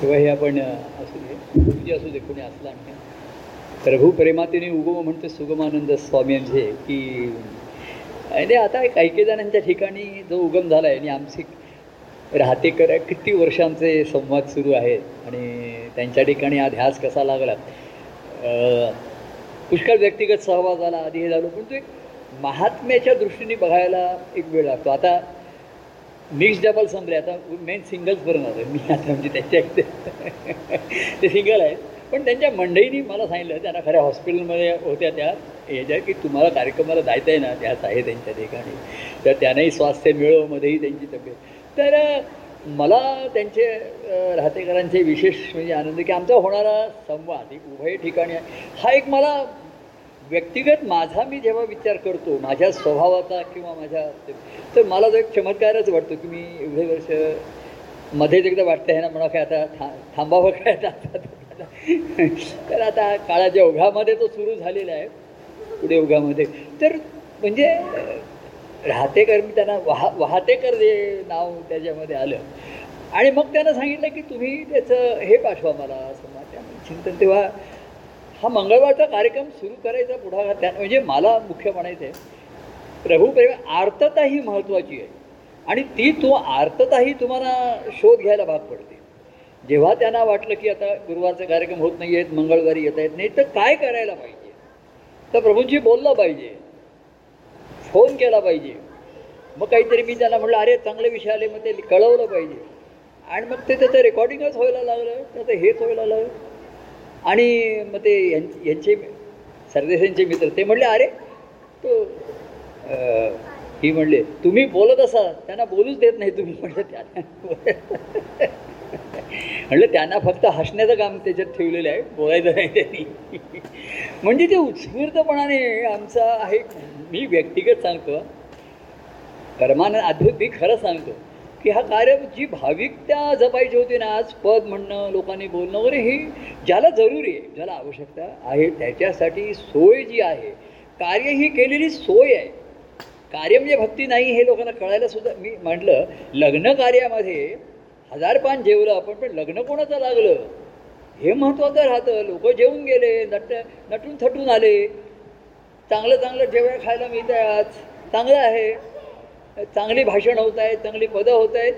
किंवा हे आपण असू दे गुरुजी असू दे कोणी असला नाही प्रभू प्रेमातीने उगम म्हणते सुगमानंद स्वामींचे की आणि आता काही काही जणांच्या ठिकाणी जो उगम झाला आहे आणि आमचे राहतेकर आहे, किती वर्षांचे संवाद सुरू आहेत आणि त्यांच्या ठिकाणी हा ध्यास कसा लागला. पुष्कळ व्यक्तिगत सहभाग झाला आधी हे झालो पण तो एक महात्म्याच्या दृष्टीने बघायला एक वेळ लागतो. आता मिक्स डबल संपले आता मेन सिंगल्स बरं आहे मी आता म्हणजे त्यांच्या ते सिंगल आहेत. पण त्यांच्या मंडईनी मला सांगितलं त्यांना खऱ्या हॉस्पिटलमध्ये होत्या त्या. याच्या की तुम्हाला कार्यक्रमाला जायचं आहे ना त्याच आहे त्यांच्या ठिकाणी. तर त्यांनाही स्वास्थ्य मिळवमध्येही त्यांची तब्येत. तर मला त्यांचे राहतेकरांचे विशेष म्हणजे आनंद की आमचा होणारा संवाद एक उभय ठिकाणी आहे. हा एक मला व्यक्तिगत माझा मी जेव्हा विचार करतो माझ्या स्वभावाचा किंवा माझ्या तर मला तो एक चमत्कारच वाटतो की मी एवढे वर्ष मध्येच एकदा वाटतं आहे ना म्हणा काय आता था थांबावं काय आता? तर आता काळाच्या ओघामध्ये तो सुरू झालेला आहे पुढे ओघामध्ये. तर म्हणजे राहतेकर मी त्यांना वाह वाहतेकर जे नाव त्याच्यामध्ये आलं. आणि मग त्यांना सांगितलं की तुम्ही त्याचं हे पाठवा मला असं. मला त्यामुळे चिंतन तेव्हा हा मंगळवारचा कार्यक्रम सुरू करायचा पुढाकार त्या म्हणजे मला मुख्य म्हणायचं आहे प्रभूप्रेम आर्तता ही महत्त्वाची आहे. आणि ती तो आर्तता ही तुम्हाला शोध घ्यायला भाग पडते. जेव्हा त्यांना वाटलं की आता गुरुवारचा कार्यक्रम होत नाही आहेत मंगळवारी येता येत नाही तर काय करायला पाहिजे? तर प्रभूंशी बोललं पाहिजे. फोन केला पाहिजे. मग काहीतरी मी त्यांना म्हटलं अरे चांगले विषय आले मग ते कळवलं पाहिजे. आणि मग ते त्याचं रेकॉर्डिंगच व्हायला लागलं. त्याचं हेच व्हायला लागलं. आणि मग ते यां- यांचे सरदेशांचे मित्र ते म्हणले अरे तो ही म्हणले तुम्ही बोलत असा त्यांना बोलूच देत नाही तुम्ही. म्हणलं त्यांना म्हणलं त्यांना फक्त हसण्याचं काम त्याच्यात ठेवलेलं आहे बोलायचं नाही त्यांनी. म्हणजे ते उत्स्फूर्तपणाने आमचा आहे मी व्यक्तिगत सांगतो परमानंद अद्भुत मी खरं सांगतो. की हा कार्य जी भाविकता जपायची होती ना आज पद म्हणणं लोकांनी बोलणं वगैरे ही ज्याला जरुरी आहे ज्याला आवश्यकता आहे त्याच्यासाठी सोय जी आहे कार्य ही केलेली सोय आहे. कार्य म्हणजे भक्ती नाही हे लोकांना कळायला सुद्धा मी म्हटलं लग्न कार्यामध्ये हजार पान जेवलं आपण पण लग्न कोणाचं लागलं? हे महत्त्वाचं राहतं लोक जेवून गेले नट नटून थटून आले. चांगलं चांगलं जेवण खायला मिळतं आहे आज चांगलं आहे. चांगली भाषण होत आहेत चांगली पदं होत आहेत.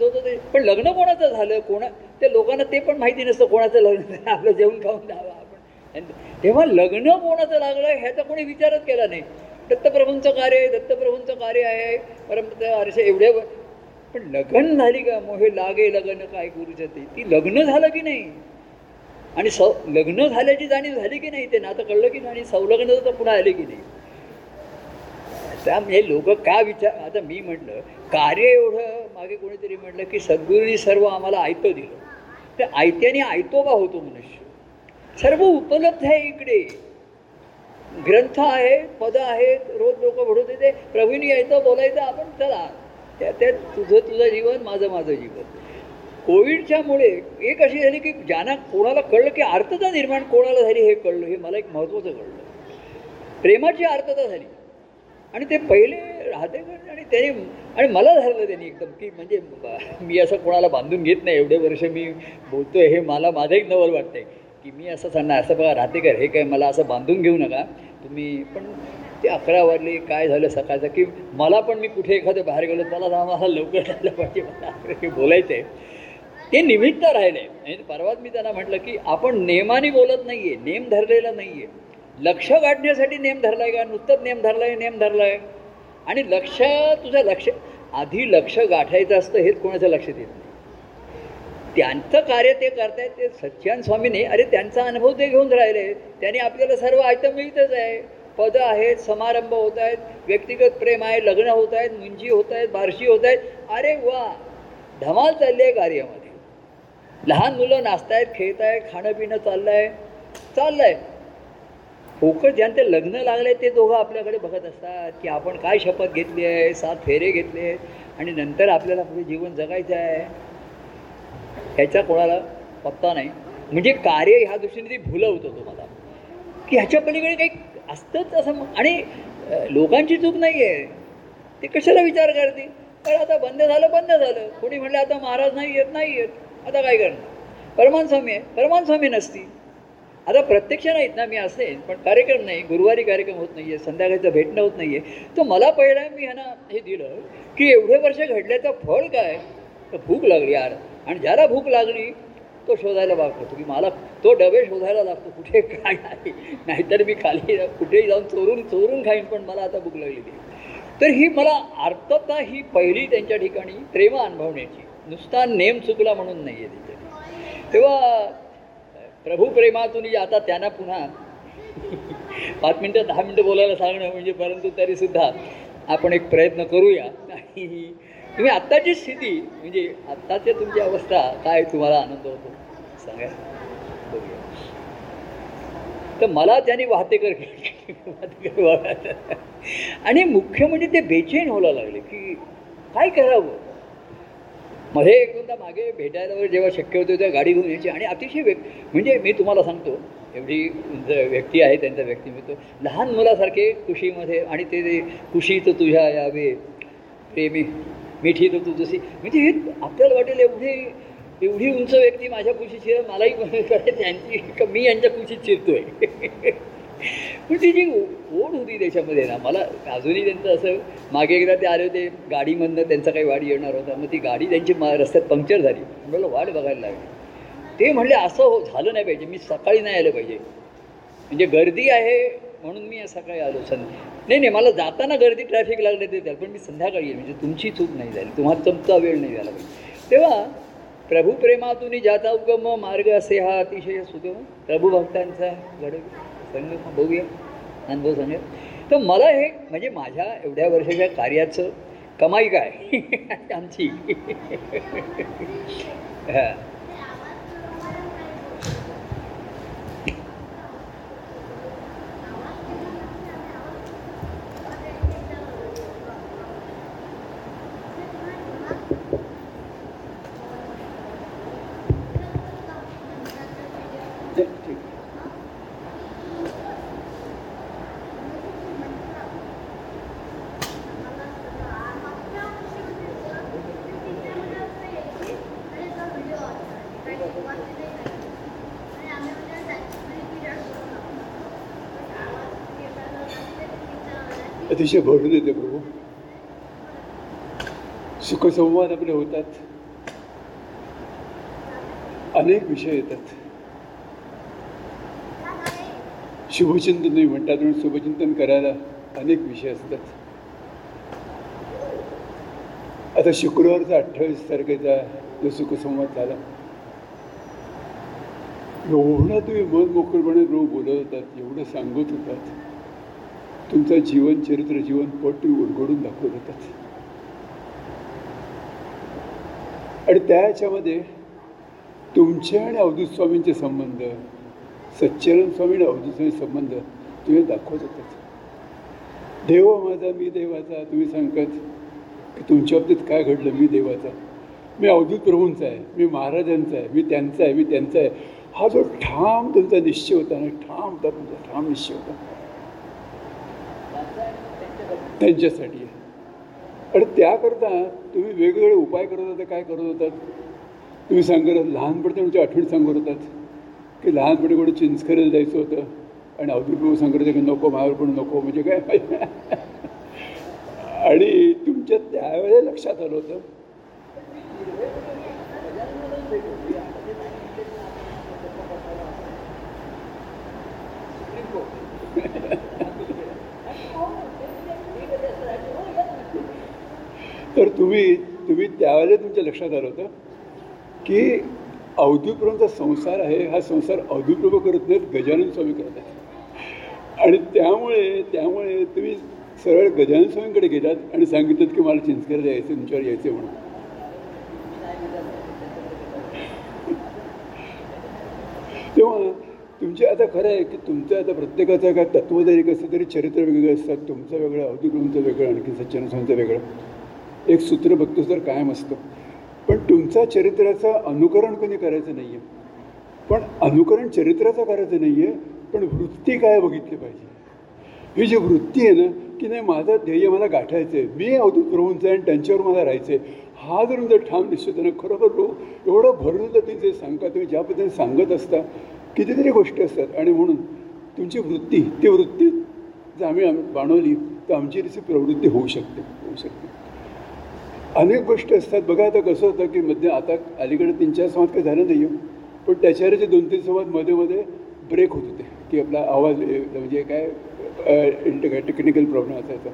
जो तो ते पण लग्न कोणाचं झालं? कोणा त्या लोकांना ते पण माहिती नसतं कोणाचं लग्न झालं आपलं जेवण खाऊन द्यावं आपण. तेव्हा लग्न कोणाचं लागलं ह्याचा कोणी विचारच केला नाही. दत्तप्रभूंचं कार्य आहे दत्तप्रभूंचं कार्य आहे. परम अरसे एवढे पण लग्न झाली का? मोहे लागे लग्न काय गुरुच्या ते ती लग्न झालं की नाही? आणि सौ लग्न झाल्याची जाणीव झाली की नाही? ते नातं कळलं की नाही? आणि सौलग्न तर पुन्हा आले की नाही? त्यामुळे लोक का विचार आता मी म्हटलं कार्य एवढं मागे कोणीतरी म्हटलं की सद्गुरूंनी सर्व आम्हाला आयतं दिलं. ते आयत्याने आयतोबा होतो मनुष्य? सर्व उपलब्ध आहे इकडे. ग्रंथ आहेत पदं आहेत रोज लोक म्हणत ते प्रभूंनी यायचं बोलायचं आपण चला. त्या त्यात तुझं तुझं जीवन माझं माझं जीवन. कोविडच्यामुळे एक अशी झाली की ज्यांना कोणाला कळलं की आर्तता निर्माण कोणाला झाली हे कळलं हे मला एक महत्त्वाचं कळलं. प्रेमाची आर्तता झाली. आणि ते पहिले राहते आणि त्याने आणि मला धरलं त्यांनी एकदम की म्हणजे मी असं कोणाला बांधून घेत नाही. एवढे वर्ष मी बोलतोय हे मला माझं एक नवल वाटतंय की मी असं सांगणार असं बघा राहतेकर हे काय मला असं बांधून घेऊ नका. तुम्ही पण ते अकरा वाजले काय झालं सकाळचं की मला पण मी कुठे एखादं बाहेर गेलो त्याला आम्हाला मला लवकर झालं पाहिजे. मला हे बोलायचं आहे ते निमित्त राहिले. आणि परवाच मी त्यांना म्हटलं की आपण नेमाने बोलत नाही आहे नेम धरलेला नाही आहे लक्ष गाठण्यासाठी नेम धरला आहे का? नुसतंच नेम धरला आहे नेम धरला आहे आणि लक्ष तुझं लक्ष आधी लक्ष गाठायचं असतं हेच कोणाचं लक्ष देत नाही? त्यांचं कार्य ते करतायत ते सच्चान स्वामीने अरे त्यांचा अनुभव ते घेऊन राहिले. त्यांनी आपल्याला सर्व आयटम मिळतच आहे. पदं आहेत समारंभ होत आहेत व्यक्तिगत प्रेम आहे लग्न होत आहेत मुंजी होत आहेत बारशी होत आहेत. अरे वा! धमाल चालली आहे कार्यामध्ये. लहान मुलं नाचतायत खेळत आहेत खाणं पिणं चाललं आहे चाललं आहे फोकस ज्यांचे लग्न लागले ते दोघं आपल्याकडे बघत असतात की आपण काय शपथ घेतली आहे सात फेरे घेतले आहेत आणि नंतर आपल्याला पुढे जीवन जगायचं आहे. ह्याचा कोणाला पत्ता नाही. म्हणजे कार्य ह्या दृष्टीने ते भुलवतो तुम्हाला. की ह्याच्या पलीकडे काही असतंच असं मग- आणि लोकांची चूक नाही आहे ते कशाला विचार करते पण आता बंद झालं बंद झालं. कोणी म्हटलं आता महाराज नाही येत नाही येत. आता काय करणार? परमान स्वामी आहे. परमान स्वामी नसती आता प्रत्यक्ष नाहीत ना मी असेन पण कार्यक्रम नाही गुरुवारी कार्यक्रम होत नाही आहे संध्याकाळचं भेटणं होत नाही आहे तर मला पहिला मी ह्यांना हे दिलं की एवढे वर्ष घडल्याचं फळ काय? तर भूक लागली यार. आणि ज्याला भूक लागली तो शोधायला भाग पडतो की मला तो डबे शोधायला लागतो. कुठे काय आहे? नाहीतर मी खाली कुठेही जाऊन चोरून चोरून खाईन पण मला आता भूक लागली तर ही मला आर्तता ही पहिली त्यांच्या ठिकाणी प्रेम अनुभवण्याची. नुसता नेम चुकला म्हणून नाही आहे तिथे. तेव्हा प्रभूप्रेमातून आता त्यांना पुन्हा पाच मिनटं दहा मिनटं बोलायला सांगणं म्हणजे परंतु तरीसुद्धा आपण एक प्रयत्न करूया. आणि तुम्ही आत्ताची स्थिती म्हणजे आत्ताची तुमची अवस्था काय तुम्हाला आनंद होतो? सांगा. तर मला त्याने वाहतेकर वाहतेकर आणि मुख्य म्हणजे ते बेचैन व्हायला लागले की काय करावं? मध्ये एक दोनदा मागे भेटायला जेव्हा शक्य होते तेव्हा गाडी घेऊन यायची. आणि अतिशय व्यक् म्हणजे मी तुम्हाला सांगतो एवढी व्यक्ती आहे त्यांचा व्यक्तिमत्व लहान मुलासारखे कुशीमध्ये आणि ते कुशी तर तुझ्या यावे प्रेमी मिठी तर तू जशी म्हणजे हे आपल्याला वाटेल एवढे एवढी उंच व्यक्ती माझ्या कुशीत शिर मलाही कळेल त्यांची का मी यांच्या कुशीत शिरतोय पण ती जी ओढ होती त्याच्यामध्ये ना मला अजूनही त्यांचं असं मागे एकदा ते आले होते गाडीमधनं त्यांचा काही वाढ येणार होता मग ती गाडी त्यांची मा रस्त्यात पंक्चर झाली. मला वाट बघायला लागली. ते म्हणले असं हो झालं नाही पाहिजे मी सकाळी नाही आलं पाहिजे. म्हणजे गर्दी आहे म्हणून मी सकाळी आलो. सं नाही नाही मला जाताना गर्दी ट्रॅफिक लागले ते त्याला पण मी संध्याकाळी येईल म्हणजे तुमची चूक नाही झाली. तुम्हाला चमचा वेळ नाही झाला पाहिजे. तेव्हा प्रभू प्रेमातून जाता उगम मार्ग असे हा अतिशय सुगम. प्रभू भक्तांचा घड संग बघूया अनुभव सांगा तर मला हे म्हणजे माझ्या एवढ्या वर्षाच्या कार्याचं कमाई काय? आमची. हां ठीक अतिशय भरून येते प्रभू. सुखसंवाद आपले होतात. अनेक विषय येतात. शुभचिंतन तुम्ही म्हणतात म्हणून शुभचिंतन करायला अनेक विषय असतात. आता शुक्रवारचा अठ्ठावीस तारखेचा जो सुखसंवाद झाला एवढा तुम्ही मन मोकळपणे रोग बोलत होतात एवढं सांगत होतात. तुमचं जीवन चरित्र जीवन पट उलगडून दाखवत होतात. आणि त्या ह्याच्यामध्ये तुमचे आणि अवधूत स्वामींचे संबंध सच्चरण स्वामी आणि अवधूत स्वामी संबंध तुम्ही दाखवत होतात. देव हो माझा मी देवाचा तुम्ही सांगतात की तुमच्या बाबतीत काय घडलं मी देवाचा. मी अवधूत प्रभूंचा आहे मी महाराजांचा आहे मी त्यांचा आहे मी त्यांचा आहे. हा जो ठाम तुमचा निश्चय होता ना ठाम होता तुमचा ठाम निश्चय होता. त्यांच्यासाठी आणि त्याकरता तुम्ही वेगवेगळे उपाय करत होता काय करत होतात तुम्ही सांगत लहानपणी तुमच्या आठवण सांगत होतात की लहानपणी कुठे चिंचखेरीला जायचं होतं. आणि अवधूत प्रभू सांगत होते की नको माझ्यावर पण नको म्हणजे काय? आणि तुमच्या त्यावेळेला लक्षात आलं होतं. तर तुम्ही तुम्ही त्यावेळेला तुमच्या लक्षात आलं होतं की अवधूप्रभूंचा संसार आहे हा संसार अवधूप्रभू करत नाहीत गजानन स्वामी करत आहेत. आणि त्यामुळे त्यामुळे तुम्ही सरळ गजानन स्वामींकडे गेलात आणि सांगितलं की मला चिंचखेडला यायचं तुमच्यावर यायचं म्हणून. तेव्हा तुमचे आता खरं आहे की तुमचं आता प्रत्येकाचं काय तत्व जरी कसं तरी चरित्र वेगळं असतात तुमचं वेगळं अवधूप्रभूंचं वेगळं आणखी सच्चानंद वेगळं. एक सूत्र बघतो तर कायम असतं. पण तुमचा चरित्राचं अनुकरण कोणी करायचं नाही आहे पण अनुकरण चरित्राचं करायचं नाही आहे पण वृत्ती काय बघितली पाहिजे? ही जी वृत्ती आहे ना की नाही माझं ध्येय मला गाठायचं आहे मी अवधूत प्रभूंचं आहे आणि त्यांच्यावर मला राहायचं आहे हा जर तुमचा ठाम निश्चित ना खरोखर रो एवढं भरून ते जे सांगता तुम्ही ज्या पद्धतीने सांगत असता कितीतरी गोष्टी असतात. आणि म्हणून तुमची वृत्ती ती वृत्ती जर आम्ही आम्ही बाणवली तर आमची तशी प्रवृत्ती होऊ शकते होऊ शकते. अनेक गोष्टी असतात. बघा आता कसं होतं की मध्ये आता अलीकडे तीन चार संवाद काही झालं नाही पण त्याच्यावर जे दोन तीन संवादमध्ये मध्ये ब्रेक होत होते. की आपला आवाज म्हणजे काय टेक्निकल प्रॉब्लेम असायचा.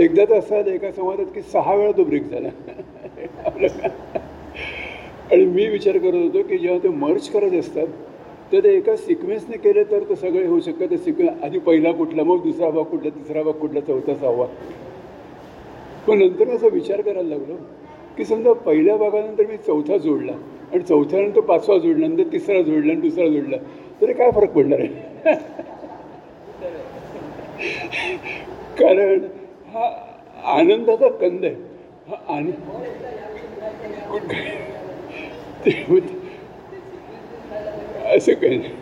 एकदा तर असं एका संवादात की सहा वेळा तो ब्रेक झाला. आणि मी विचार करत होतो की जेव्हा ते मर्च करत असतात तर ते एका सिक्वेन्सने केले तर ते सगळे होऊ शकतं ते सिक्वेन्स आधी पहिला कुठला मग दुसरा भाग कुठला तिसरा भाग कुठला चौथा सहावा. पण नंतर असा विचार करायला लागलो की समजा पहिल्या भागानंतर मी चौथा जोडला आणि चौथ्यानंतर पाचवा जोडला नंतर तिसरा जोडला आणि दुसरा जोडला तरी काय फरक पडणार आहे? कारण हा आनंदाचा कंद आहे. हा आनंद ते असं काही नाही.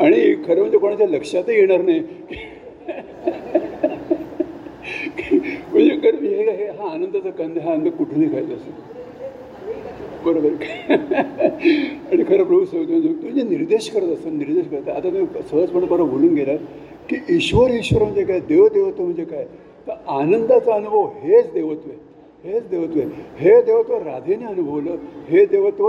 आणि खरं म्हणजे कोणाच्या लक्षातही येणार नाही. हे हे हा आनंदाचा कंद हा आनंद कुठूनही खायचा असतो बरोबर. आणि खरं प्रभू सांगतो म्हणजे निर्देश करत असतो निर्देश करतात आता तुम्ही सहजपणे बरं बोलून गेलात की ईश्वर ईश्वर म्हणजे काय? देवदेवत्व म्हणजे काय? तर आनंदाचा अनुभव हेच देवत्व आहे. हेच देवत्व आहे. हे देवत्व राधेने अनुभवलं हे देवत्व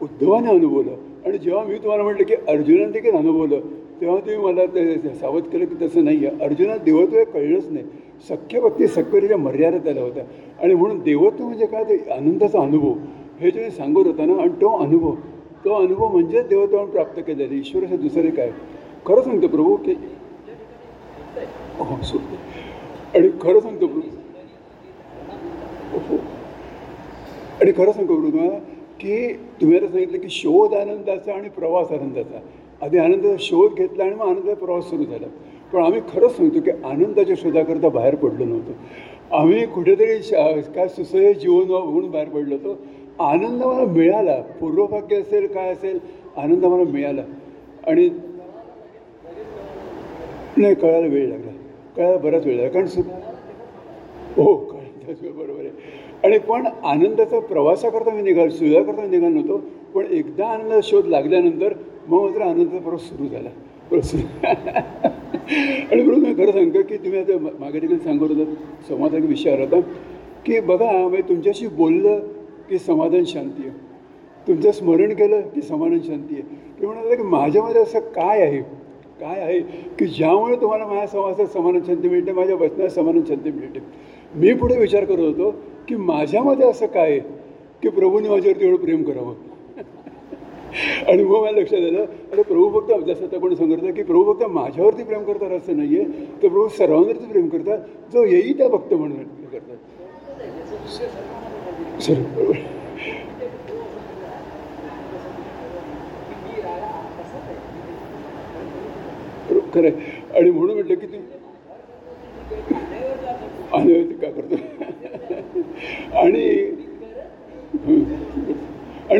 उद्धवाने अनुभवलं. आणि जेव्हा मी तुम्हाला म्हटलं की अर्जुनाने देखील अनुभवलं तेव्हा तुम्ही मला ते सावध केलं की तसं नाही आहे अर्जुनात देवत्व हे कळलंच नाही. सख्य भक्ती मर्यादेत आल्या होत्या. आणि म्हणून देवत्व म्हणजे काय? ते आनंदाचा अनुभव. हे जे सांगत होता ना आणि तो अनुभव. तो अनुभव म्हणजे देवत्व प्राप्त केलेला. ईश्वराचं दुसरे काय? खरं सांगतो प्रभू की हो सोडते आणि खरं सांगतो प्रभू हो. आणि खरं सांगतो प्रभू तुम्हाला की तुम्ही आता सांगितलं की शोध आनंदाचा आणि प्रवास आनंदाचा. आधी आनंदाचा शोध घेतला आणि मग आनंदाचा प्रवास सुरू झाला. पण आम्ही खरंच सांगतो की आनंदाच्या शोधाकरता बाहेर पडलो नव्हतो. आम्ही कुठेतरी शा काय सुसह्य जीवन म्हणून बाहेर पडलो होतो. आनंद मला मिळाला. पूर्वभाग्य असेल काय असेल आनंद मला मिळाला. आणि नाही कळायला वेळ लागला. कळायला बराच वेळ लागला. कारण सु हो कळायला बरोबर आहे. आणि पण आनंदाचा प्रवासाकरता मी निघाल सुधाकरता निघालो नव्हतो. पण एकदा आनंदाचा शोध लागल्यानंतर मग मात्र आनंदाचा प्रवास सुरू झाला. प्रवास आणि म्हणून मी खरं सांगतो की तुम्ही आता मागे देखील सांगत होता समाधान विचार होता की बघा म्हणजे तुमच्याशी बोललं की समाधान शांती आहे. तुमचं स्मरण केलं की समाधान शांती आहे. ते म्हणाले की माझ्यामध्ये असं काय आहे? काय आहे? की ज्यामुळे तुम्हाला माझ्या समाजात समाधान शांती मिळते माझ्या वचनात समाधान शांती मिळते. मी पुढे विचार करत होतो की माझ्यामध्ये असं काय आहे? की प्रभूने माझ्यावरती एवढं प्रेम करावं. आणि मग मला लक्षात आलं. अरे प्रभू फक्त जसं आता कोणी सांगत की प्रभू फक्त माझ्यावरती प्रेम करतात असं नाही आहे तर प्रभू सर्वांवरती प्रेम करतात. जो येई त्या भक्त म्हणून करतात. सर. बरोबर खरं आहे. आणि म्हणून म्हटलं की ते आणि ते काय करतो? आणि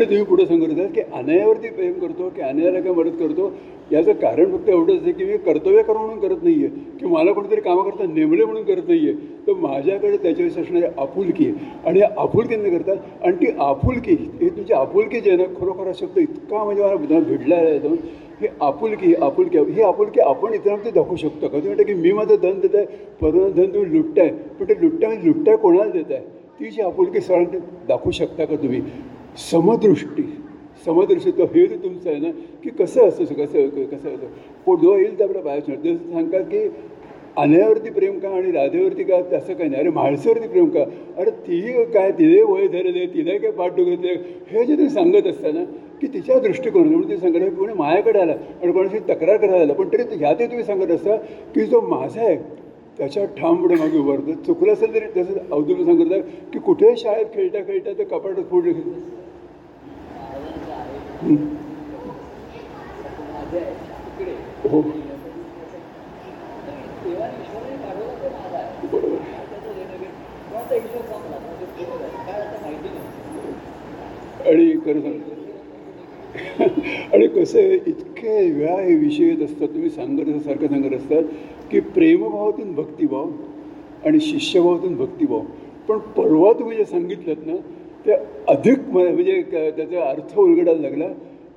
आणि तुम्ही पुढे सांगत होतात की अनयावरती प्रेम करतो की अनयाला काय मदत करतो याचं कारण फक्त एवढंच आहे की मी कर्तव्य करू म्हणून करत नाही आहे की मला कोणीतरी कामं करता नेमले म्हणून करत नाही आहे तर माझ्याकडे त्याच्याविषयी असणारी आपुलकी आहे. आणि या आपुलकीने करतात? आणि ती आपुलकी हे तुमची आपुलकी जी आहे ना खरोखर हा शब्द इतका म्हणजे मला बुधा भिडला आहे दोन ही आपुलकी आपुलकी ही आपुलकी आपण इतरांमध्ये दाखवू शकतो का? तुम्ही म्हणता की मी माझं धन देत आहे परत धन तुम्ही लुटताय. पण ते लुटताय लुटताय कोणाला देत आहे ती जी आपुलकी सरांनी दाखवू शकता का तुम्ही? समदृष्टी. समदृष्टी तो हे जे तुमचं आहे ना की कसं असतं कसं कसं असतं. पण जेव्हा येईल तर आपल्या बाहेर ते सांगतात की अन्यावरती प्रेम का आणि राधेवरती का तसं काही नाही. अरे माणसावरती प्रेम का? अरे ती काय तिने वय धरले तिने काय पाठ डुकरले हे जे तुम्ही सांगत असताना की तिच्या दृष्टिकोन म्हणून ते सांगत कोणी माझ्याकडे आला आणि कोणाशी तक्रार करायला आला पण तरी ह्यातही तुम्ही सांगत असता की जो माझा आहे त्याच्या ठामपणे मागे उभारतो चुकलं असेल तरी तसं अवधूत सांगत की कुठे शाळेत खेळता खेळता ते कपाट फोडले हो आणि खरं सांग आणि कसं आहे इतके वेळा हे विषय येत असतात तुम्ही सांगत सारखं सांगत असतात की प्रेमभावातून भक्तिभाव आणि शिष्यभावातून भक्तिभाव. पण परवा तुम्ही जे सांगितलं ना ते अधिक म्हणजे त्याचा अर्थ उलगडायला लागला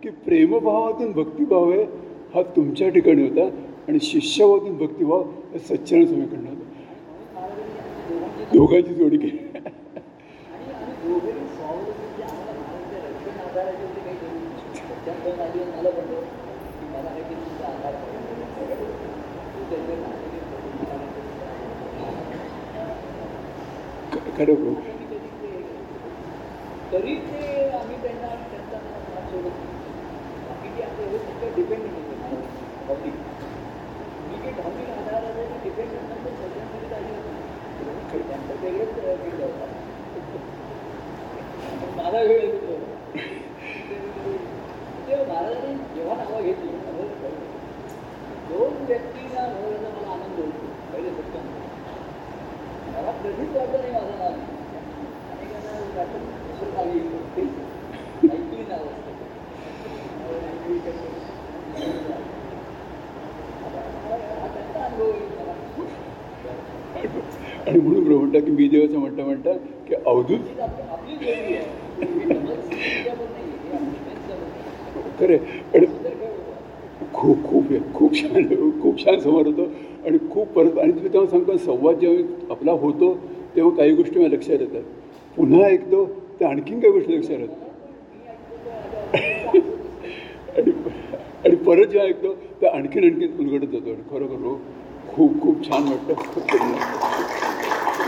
की प्रेमभावातून भक्तिभाव आहे हा तुमच्या ठिकाणी होता आणि शिष्यभावातून भक्तिभाव हे सच्चान स्वामीकडनं होता. दोघांची जोडी केली. खरं तरी ते आम्ही त्यांना त्यांचा हात सोडत. बाकी ते आपलं हे सगळं डिपेंडेंट होते महाराज भावनिक मी काही भावनिक आधारावर डिपेंडंट नंतर सगळ्यांमध्ये आली होती त्यांचं वेगळंच फील्ड होता माझा वेळ येतो ते महाराजांनी जेव्हा नावं घेतली. दोन व्यक्तींना भरवण्याचा मला आनंद होतो पहिले सत्य मला कधीच वाटलं नाही माझं नाव. अनेकांना वाटतं आणि म्हणून बरोबर म्हणता की मी देवाचं म्हणता म्हणता की अवधूत. खरं आहे. पण आणि खूप खूप खूप छान खूप छान संवाद होतो. आणि खूप परत आणि तुम्ही तेव्हा सांगतो संवाद जेव्हा आपला होतो तेव्हा काही गोष्टी मला लक्षात येतात. पुन्हा ऐकतो ते आणखीन काही गोष्टी लक्षात येतात आणि आणि परत जेव्हा ऐकतो तर आणखीन आणखीन उलगडत जातो आणि खरोखर हो, खूप खूप छान वाटतं. खूप धन्यवाद.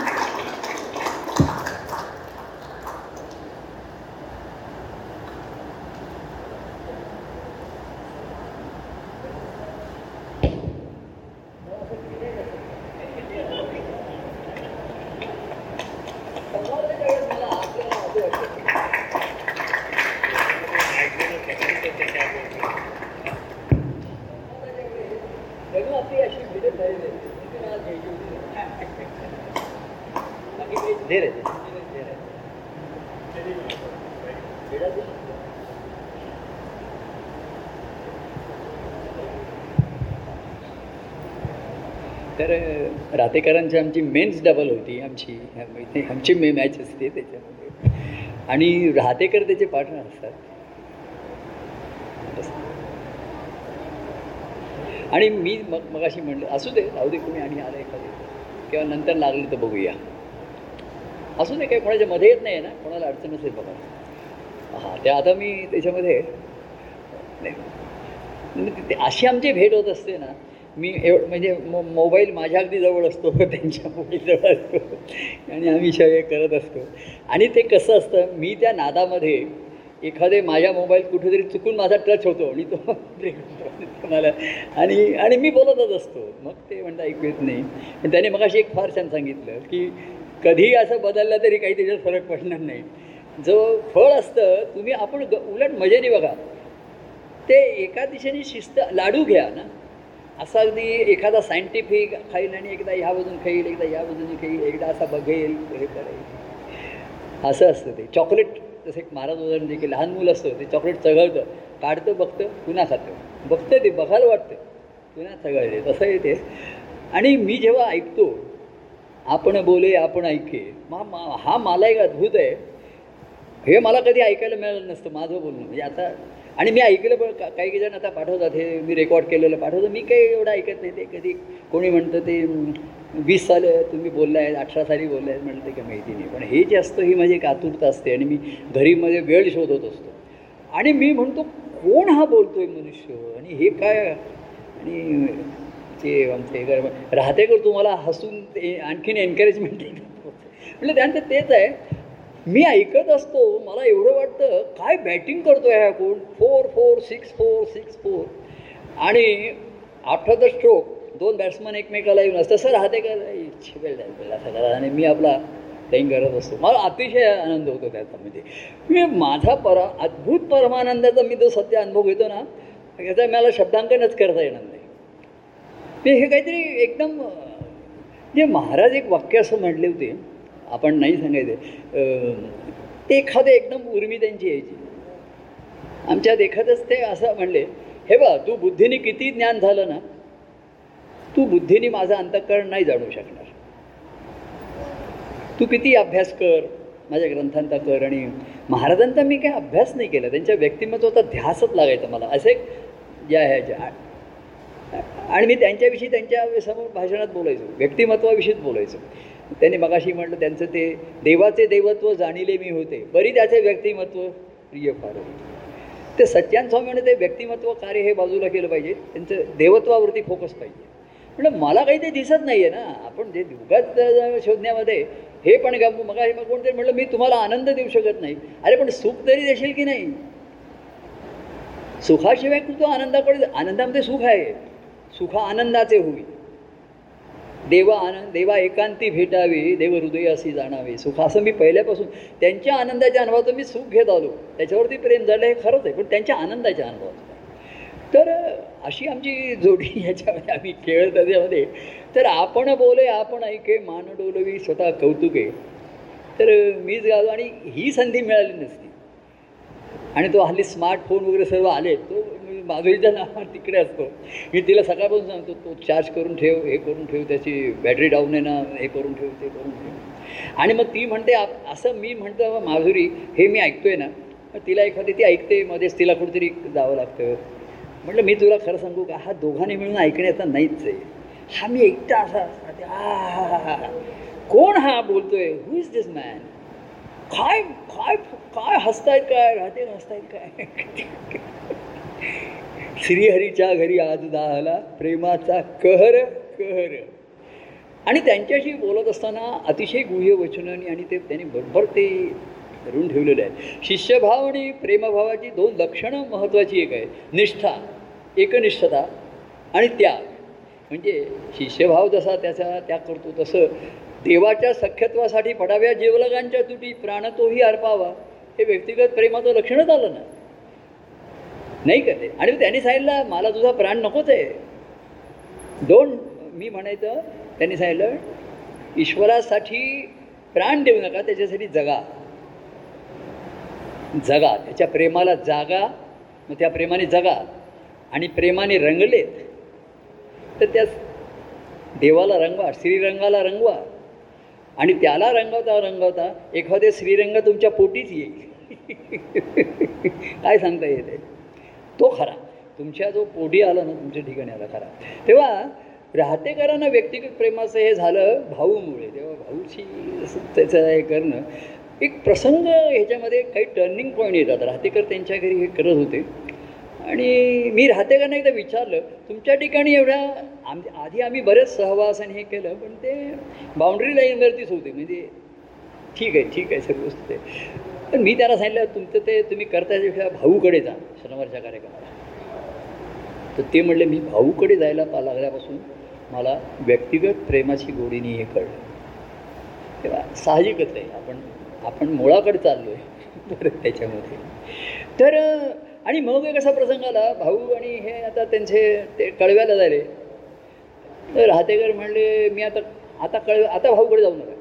संवादाच्या वेळेस मला आपल्याला असं वाटतं जणू आपली अशी भिडत झालेली आहे. म्हणजे मला घ्यायची होती. बाकी काही धीर आहे. धीर आहे. भिडायचं नसतं. तर रातेकरांची आमची मेन्स डबल होती आमची आमची मे मॅच असते त्याच्यामध्ये. आणि राहतेकर त्याचे पार्टनर असतात. आणि मी मग मगाशी म्हणलं असू दे राहू दे कोणी आणि आलं एखादे. किंवा नंतर लागलं तर बघूया. असू दे काही कोणाच्या मध्ये येत नाही ना कोणाला अडचण असेल बघा. हां ते आता मी त्याच्यामध्ये नाही. म्हणजे ते- अशी आमची भेट होत असते ना मी एव म्हणजे मो मोबाईल माझ्या अगदी जवळ असतो त्यांच्या मोबाईल जवळ असतो. आणि आम्ही शय करत असतो. आणि ते कसं असतं मी त्या नादामध्ये एखादे माझ्या मोबाईल कुठेतरी चुकून माझा टच होतो आणि तो मला आणि आणि मी बोलतच असतो. मग ते म्हणता ऐकू येत नाही. पण त्याने मग एक फार छान सांगितलं की कधीही असं बदललं तरी काही त्याच्यात फरक पडणार नाही. जो फळ असतं तुम्ही आपण ग उलट मजेने बघा. ते एका दिशेने शिस्त लाडू घ्या ना. असं अगदी एखादा सायंटिफिक खाईल आणि एकदा ह्या बाजून खाईल एकदा ह्या बाजूने खाईल एकदा असा बघेल हे करेल. असं असतं ते. चॉकलेट जसं एक महाराज उदाहरण दे की लहान मुलं असतं ते चॉकलेट चघळतं. काढतं बघतं पुन्हा खातं. बघतं ते बघायला वाटतं. पुन्हा चघळते. तसं येते आणि मी जेव्हा ऐकतो आपण बोले आपण ऐके मा मा- हा मला एक अद्भुत आहे. हे मला कधी ऐकायला मिळालं नसतं माझं बोलणं. म्हणजे आता आणि मी ऐकलं पण का काही काही जण आता पाठवतात हे मी रेकॉर्ड केलेलं पाठवतो. मी काही एवढं ऐकत नाही ते. कधी कोणी म्हणतं ते वीस साल तुम्ही बोललाय अठरा साली बोललाय म्हणलं ते काही माहिती नाही. पण हे जे असतं ही माझी एक आतुरता असते आणि मी घरी मध्ये वेळ शोधत असतो. आणि मी म्हणतो कोण हा बोलतोय मनुष्य? आणि हे काय? आणि ते आमचे राहते राहतेकर तुम्हाला हसून ते आणखीन एनकरेजमेंट म्हटलं त्यानंतर तेच आहे मी ऐकत असतो मला एवढं वाटतं काय बॅटिंग करतोय हा कोण? Four four six four six four आणि आफ्टर द स्ट्रोक दोन बॅट्समन एकमेकाला येऊन असतं सर राहते का असं करा. आणि मी आपला प्लेईंग करत असतो. मला अतिशय आनंद होतो त्याचा म्हणजे मी माझा परा अद्भुत परमानंदाचा मी जो सध्या अनुभव घेतो ना याचा मला शब्दांकनच करता येणार नाही. ते हे काहीतरी एकदम जे महाराज एक वाक्य असं म्हटले होते आपण नाही सांगायचं. ते एखादे एकदम उर्मी त्यांची यायची. आमच्यात एखादंच ते असं म्हणले हे बा तू बुद्धीने किती ज्ञान झालं ना तू बुद्धीने माझं अंतःकरण नाही जाणू शकणार. तू किती अभ्यास कर माझ्या ग्रंथांचा कर आणि महाराजांचा मी काही अभ्यास नाही केला त्यांच्या व्यक्तिमत्वाचा ध्यासच लागायचा मला. असे ज्या ह्याच्या आणि मी त्यांच्याविषयी त्यांच्यासमोर भाषणात बोलायचो व्यक्तिमत्वाविषयीच बोलायचो. त्यांनी मगाशी म्हटलं त्यांचं ते देवाचे देवत्व जाणिले मी होते. बरी त्याचे व्यक्तिमत्व प्रिय फार ते सत्यान स्वामीने ते व्यक्तिमत्व कार्य हे बाजूला केलं पाहिजे? त्यांचं देवत्वावरती फोकस पाहिजे. म्हणजे मला काही ते दिसत नाही आहे ना. आपण जे युगात शोधण्यामध्ये हे पण का मग मग कोणतरी म्हटलं मी तुम्हाला आनंद देऊ शकत नाही. अरे पण सुख तरी देशील की नाही? सुखाशिवाय तू आनंदाकडे आनंदामध्ये सुख आहे. सुख आनंदाचे होई देवा आनंद देवा एकांती भेटावी देव हृदय अशी जाणावे. सुख असं मी पहिल्यापासून त्यांच्या आनंदाच्या अनुभवातून मी सुख घेत आलो. त्याच्यावरती प्रेम झालं हे खरंच आहे पण त्यांच्या आनंदाच्या अनुभवातून. तर अशी आमची जोडी ह्याच्यामध्ये आम्ही खेळ त्याच्यामध्ये तर आपण बोले आपण ऐके मान डोलवी स्वतः कौतुके. तर मीच गालो आणि ही संधी मिळाली नसती. आणि तो हल्ली स्मार्टफोन वगैरे सर्व आले तो माधुरीचा नावा तिकडे असतो. मी तिला सकाळपासून सांगतो तो चार्ज करून ठेव हे करून ठेव त्याची बॅटरी डाऊन आहे ना हे करून ठेव ते करून ठेव. आणि मग ती म्हणते आप असं मी म्हणतो माधुरी हे मी ऐकतोय ना मग तिला एखादी ती ऐकते मध्येच तिला कुठेतरी जावं लागतं. म्हटलं मी तुला खरं सांगू का हा दोघांनी मिळून ऐकण्याचा नाहीच आहे. हा मी एकटा असा हा कोण हा बोलतोय? हु इज दिस मॅन काय काय काय हसतायत काय? राहते हसतायत काय? श्रीहरीच्या घरी आज दाहला प्रेमाचा कहर कहर. आणि त्यांच्याशी बोलत असताना अतिशय गुह्य वचनाने आणि ते त्यांनी बरोबर ते धरून ठेवलेलं आहे शिष्यभाव आणि प्रेमभावाची दोन लक्षणं महत्त्वाची एक आहे निष्ठा एकनिष्ठता आणि त्याग. म्हणजे शिष्यभाव जसा त्याचा त्याग करतो तसं देवाच्या सख्यत्वासाठी पडाव्या जीवलगांच्या तुटी प्राण तोही अर्पावा हे व्यक्तिगत प्रेमाचं लक्षणच आलं ना. नाही का ते आणि त्यांनी सांगितलं मला तुझा प्राण नकोच आहे. डोंट मी म्हणायचं त्यांनी सांगितलं ईश्वरासाठी प्राण देऊ नका त्याच्यासाठी जगा. जगा. त्याच्या प्रेमाला जागा मग त्या प्रेमाने जगा. आणि प्रेमाने रंगलेत तर त्या देवाला रंगवा श्रीरंगाला रंगवा. आणि त्याला रंगवता रंगवता एखादे श्रीरंग तुमच्या पोटीच येईल. काय सांगता येते तो खरा. तुमच्या जो पोटी आला ना तुमच्या ठिकाणी आला खरा. तेव्हा राहतेकरांना व्यक्तिगत प्रेमाचं हे झालं भाऊमुळे. तेव्हा भाऊची त्याचं हे करणं एक प्रसंग ह्याच्यामध्ये काही टर्निंग पॉईंट येतात. राहतेकर त्यांच्या घरी हे करत होते. आणि मी राहतेकरांना एकदा विचारलं तुमच्या ठिकाणी एवढ्या आम आधी आम्ही बरेच सहवास आणि हे केलं पण ते बाउंड्री लाईनवरतीच होते. म्हणजे ठीक आहे ठीक आहे सर्व ते पण मी त्याला सांगितलं तुमचं ते तुम्ही करतायच्या भाऊकडे जा शनिवारच्या कार्यक्रमाला. तर ते म्हणले मी भाऊकडे जायला पा लागल्यापासून मला व्यक्तिगत प्रेमाची गोडीने हे कळलं. तेव्हा साहजिकच आहे आपण आपण मुळाकडे चाललो आहे परत त्याच्यामध्ये. तर आणि मग एक असा प्रसंग आला भाऊ आणि हे आता त्यांचे ते कळव्याला झाले. तर राहतेकर म्हणले मी आता आता कळव्या आता भाऊकडे जाऊ नका.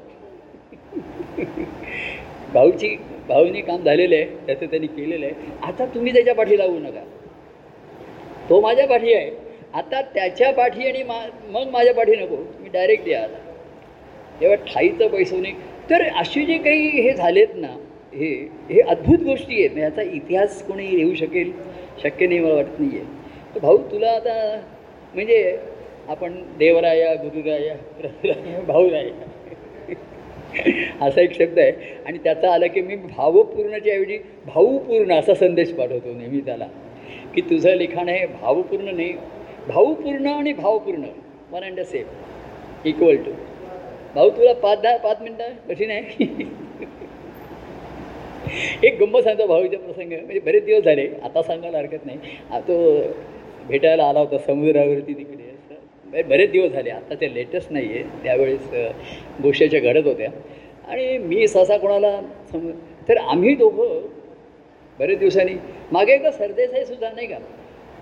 भाऊची भाऊंनी काम झालेलं आहे त्याचं त्यांनी केलेलं आहे. आता तुम्ही त्याच्या पाठी लागू नका. तो माझ्या पाठी आहे. आता त्याच्या पाठी आणि मा मग माझ्या पाठी नको. तुम्ही डायरेक्ट द्या आता. तेव्हा ठाईचं पैसवणे तर अशी जे काही हे झालेत ना हे हे अद्भुत गोष्टी आहेत. म्हणजे याचा इतिहास कोणी येऊ शकेल? शक्य नाही मला वाटत नाही आहे तर भाऊ तुला आता म्हणजे आपण देवराया गुरुराया भाऊराया असा एक शब्द आहे. आणि त्याचा आला की मी भावपूर्णच्या ऐवजी भाऊपूर्ण असा संदेश पाठवतो नेहमी त्याला की तुझं लिखाण हे भावपूर्ण नाही भावपूर्ण आणि भावपूर्ण one and same equal to भाऊ तुला पाच दहा पाच मिनटं कठीण आहे? एक गंमत सांगतो भाऊच्या प्रसंग म्हणजे बरेच दिवस झाले आता सांगायला हरकत नाही. तो भेटायला आला होता समुद्रावरती तिकडे. बरेच दिवस झाले. आता ते लेटेस्ट नाही आहे त्यावेळेस गोष्टीच्या घडत होत्या. आणि मी सहसा कोणाला सम तर आम्ही दोघं बरेच दिवसांनी मागे एकदा सरदेसाई सुद्धा नाही का?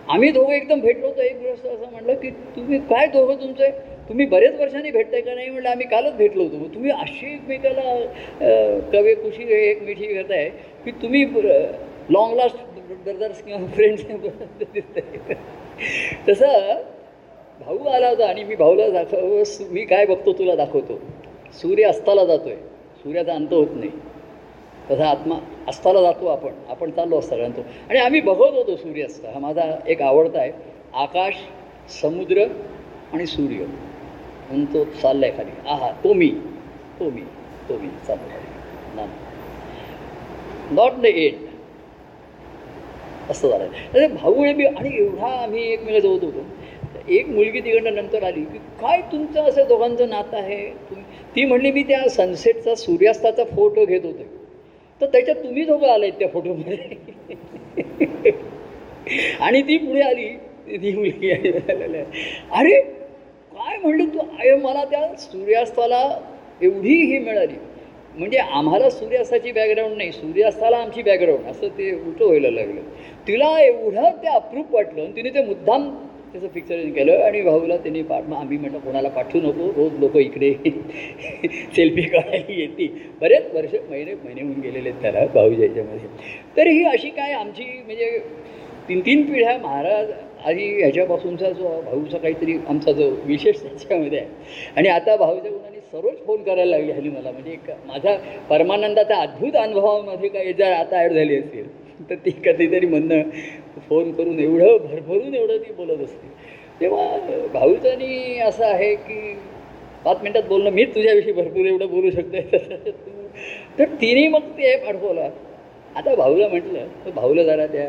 आम्ही दोघं एकदम भेटलो होतो एक दिवस असं म्हटलं की तुम्ही काय दोघं तुमचं? तुम्ही बरेच वर्षांनी भेटताय का नाही? म्हटलं आम्ही कालच भेटलो होतो. तुम्ही अशी एकमेकाला कवे कुशी एक मिठी करताय की तुम्ही लाँग लास्ट ब्रदर्स किंवा फ्रेंड्स दिसत तसं भाऊ आला होता आणि मी भाऊला दाखव मी काय बघतो तुला दाखवतो. सूर्य अस्ताला जातो आहे सूर्याचा अंत होत नाही. तसा आत्मा अस्ताला जातो आपण. आपण चाललो असता तो आणि आम्ही बघत होतो सूर्यास्त. हा माझा एक आवडता आहे. आकाश समुद्र आणि सूर्य. म्हणून तो चाललाय खाली. आहा तो मी. तो मी. तो मी. चाललो खाली. नॉट द एंड असं झालं भाऊ आणि मी. आणि एवढा आम्ही एकमेकाजवळ होतो. एक मुलगी तिकडनं नंतर आली की काय तुमचं असं दोघांचं नातं आहे? ती म्हणली मी त्या सनसेटचा सूर्यास्ताचा फोटो घेत होते. तर त्याच्यात तुम्ही दोघं आलेत त्या फोटोमध्ये आणि ती पुढे आली. ती मुलगी आहे. अरे काय म्हणलं तू? अरे मला त्या सूर्यास्ताला एवढी ही मिळाली. म्हणजे आम्हाला सूर्यास्ताची बॅकग्राऊंड नाही सूर्यास्ताला आमची बॅकग्राऊंड असं ते उलटं व्हायला लागलं. तिला एवढं ते अप्रूप वाटलं आणि तिने ते मुद्दाम त्याचं पिक्चरिंग केलं आणि भाऊला त्यांनी पाठ मग आम्ही म्हटलं कोणाला पाठवू नको? रोज लोक इकडे सेल्फी काढायला येते. बरेच वर्ष महिने महिने होऊन गेलेले आहेत त्याला भाऊच्या याच्यामध्ये. तर ही अशी काय आमची म्हणजे तीन तीन पिढ्या महाराज आधी ह्याच्यापासूनचा जो भाऊचा काहीतरी आमचा जो विशेष त्याच्यामध्ये आहे. आणि आता भाऊच्या गुणाने सर्वच फोन करायला लागले हल्ली मला. म्हणजे एक माझा परमानंदाचा अद्भुत अनुभवामध्ये काही जर आता ॲड झाली असेल तर ती कधीतरी म्हणणं फोन करून एवढं भरभरून एवढं ती बोलत असते. तेव्हा भाऊचानी असं आहे की पाच मिनटात बोलणं मीच तुझ्याविषयी भरपूर एवढं बोलू शकते तर तिने मग ते पाठवला आता भाऊला म्हटलं तर भाऊला जरा त्या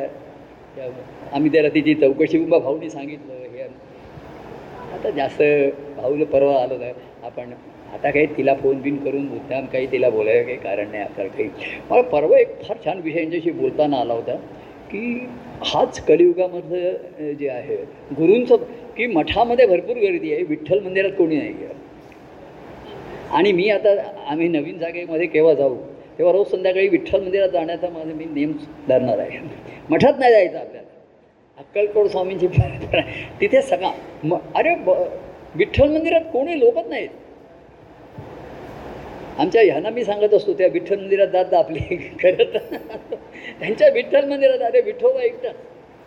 त्या आम्ही त्याला तिची चौकशी बा भाऊनी सांगितलं हे आता जास्त भाऊला परवा आलं नाही. आपण आता काही तिला फोन बिन करून मुद्दाम काही तिला बोलायला काही कारण नाही आता काही. मला परवा एक फार छान विषय यांच्याशी बोलताना आला होता की हाच कलियुगामधलं जे आहे गुरूंचं की मठामध्ये भरपूर गर्दी आहे विठ्ठल मंदिरात कोणी नाही गेलं. आणि मी आता आम्ही नवीन जागेमध्ये केव्हा जाऊ तेव्हा रोज संध्याकाळी विठ्ठल मंदिरात जाण्याचा माझा मी नेम धरणार आहे. मठात नाही जायचं आपल्याला. अक्कलकोट स्वामींची तिथे सगळा म अरे ब विठ्ठल मंदिरात कोणी लोकच नाहीत. आमच्या ह्यांना मी सांगत असतो त्या विठ्ठल मंदिरात जात आपली खरं तर त्यांच्या विठ्ठल मंदिरात अरे विठोबा एकटा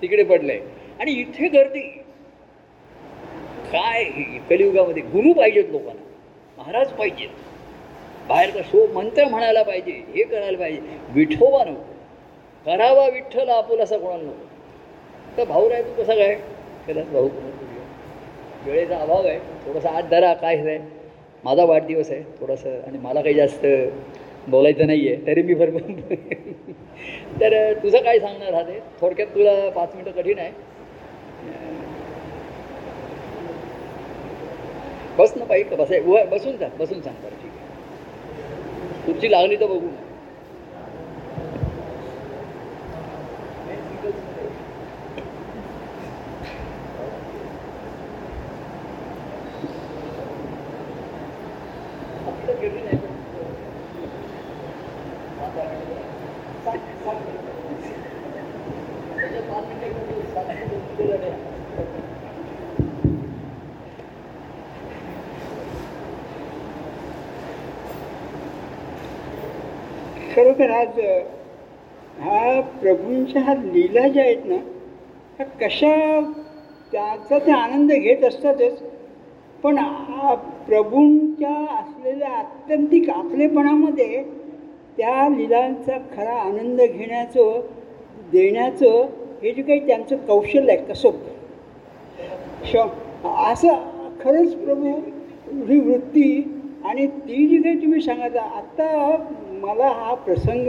तिकडे पडलंय. आणि इथे गर्दी. काय कलियुगामध्ये? गुरु पाहिजेत लोकांना. महाराज पाहिजेत. बाहेरचा शो मंत्र म्हणायला पाहिजे हे करायला पाहिजे. विठोबा नको. करावा विठ्ठल आपुलासा कोणाला नको. तर भाऊ राय तू कसा काय? कदाच भाऊ वेळेचा अभाव आहे. थोडासा आज धरा काय आहे? माझा वाढदिवस आहे थोडंसं आणि मला काही जास्त बोलायचं नाही आहे तरी मी भरपूर तर तुझं काय सांगणार राहते थोडक्यात तुला पाच मिनटं कठीण आहे. बस ना पाहिजे का बसाय बसून सांग बसून सांग बरं ठीक आहे. तुमची लागली तर बघू खरोखर आज हा प्रभूंच्या हा लीला ज्या आहेत ना ह्या कशा त्याचा ते आनंद घेत असतातच. पण हा प्रभूंच्या असलेल्या आत्यंतिक आपलेपणामध्ये त्या लीलांचा खरा आनंद घेण्याचं देण्याचं हे जे काही त्यांचं कौशल्य आहे कसं श असं खरंच प्रभू ही वृत्ती आणि ती जी काही तुम्ही सांगायचा आत्ता मला हा प्रसंग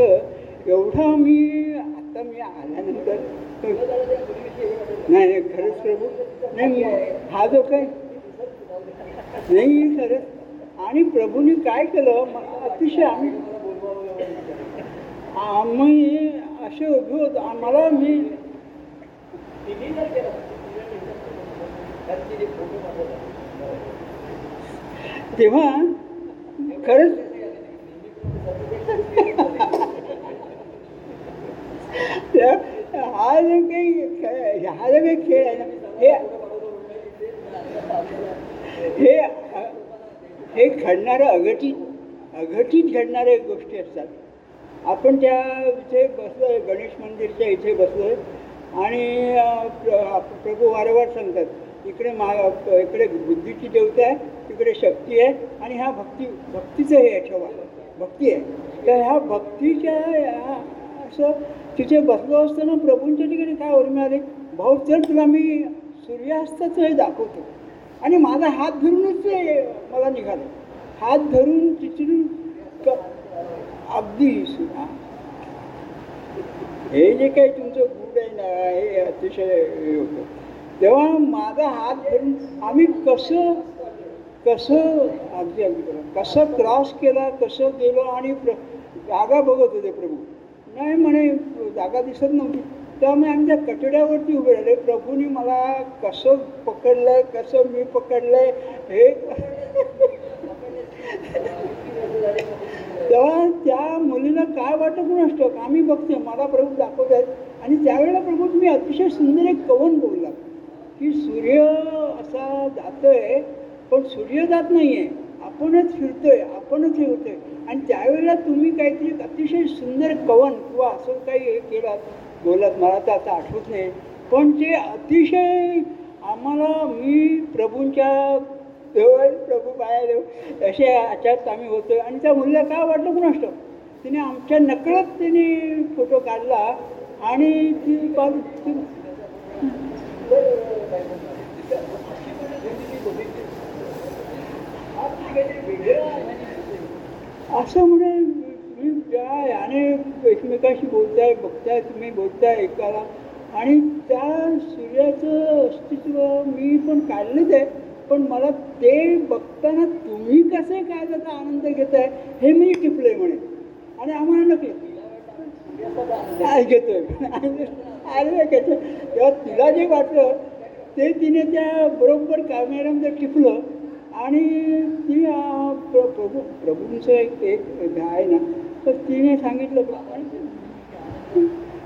एवढा मी आता मी आल्यानंतर नाही खरंच प्रभू. नाही हा जो काय नाही खरंच. आणि प्रभूने काय केलं? अतिशय आम्ही आम्ही असे उभे होतो. आम्हाला मी तेव्हा खरंच हा जो काही खेळ हा जो काही खेळ आहे ना हे हे हे घडणारं अघटित अघटित घडणाऱ्या गोष्टी असतात. आपण त्या इथे बसलो गणेश मंदिरच्या इथे बसलो आणि प्रभू वारंवार सांगतात इकडे मा इकडे बुद्धीची देवता आहे तिकडे शक्ती आहे आणि ह्या भक्ती भक्तीचं हे ठेवा भक्ती आहे. तर ह्या भक्तीच्या असं तिथे बसलो असताना प्रभूंच्या ठिकाणी काय उर्मी आले? भाऊ चल तुला मी सूर्यास्ताचं हे दाखवतो. आणि माझा हात धरूनच मला निघालं. हात धरून तिथून अगदी हे जे काही तुमचं गुड आहे ना हे अतिशय हे होतं तेव्हा माझा हात धरून आम्ही कसं कसं अगदी अगदी बरोबर. कसं क्रॉस केला कसं गेलो आणि प्र जागा बघत होते प्रभू. नाही म्हणे जागा दिसत नव्हती. त्यामुळे आम्ही त्या कटड्यावरती उभे राहिले. प्रभूंनी मला कसं पकडलंय कसं मी पकडलंय हे तेव्हा त्या मुलीला काय वाटत नसतं. आम्ही बघतोय मला प्रभू दाखवत आहेत आणि त्यावेळेला प्रभू तुम्ही अतिशय सुंदर एक कवन बोलला. की सूर्य असा जातोय पण सूर्य जात नाही आहे आपणच फिरतोय आपणच हे होतोय. आणि त्यावेळेला तुम्ही काहीतरी अतिशय सुंदर कवन किंवा असं काही हे केलात बोलत मला तर आता आठवत नाही पण ते अतिशय आम्हाला मी प्रभूंच्या देव प्रभू बाया देव असे याच्यात आम्ही होतो आणि त्या मुलीला काय वाटलं पण असतं तिने आमच्या नकळत तिने फोटो काढला आणि ती बा- असं म्हणे मी ज्या याने एकमेकाशी बोलताय बघताय तुम्ही बोलताय एकाला आणि त्या सूर्याचं अस्तित्व मी पण काढलंच आहे. पण मला ते बघताना तुम्ही कसे काय त्याचा आनंद घेताय हे मी टिपलंय म्हणे. आणि आम्हाला नकलं. काय घेतोय? अरे घेतोय. तेव्हा तिला जे वाटलं ते तिने त्या बरोबर कॅमेऱ्यामध्ये टिपलं. आणि ती प्र- प्रभू प्रभूंचं एक एक आहे ना तर तिने सांगितलं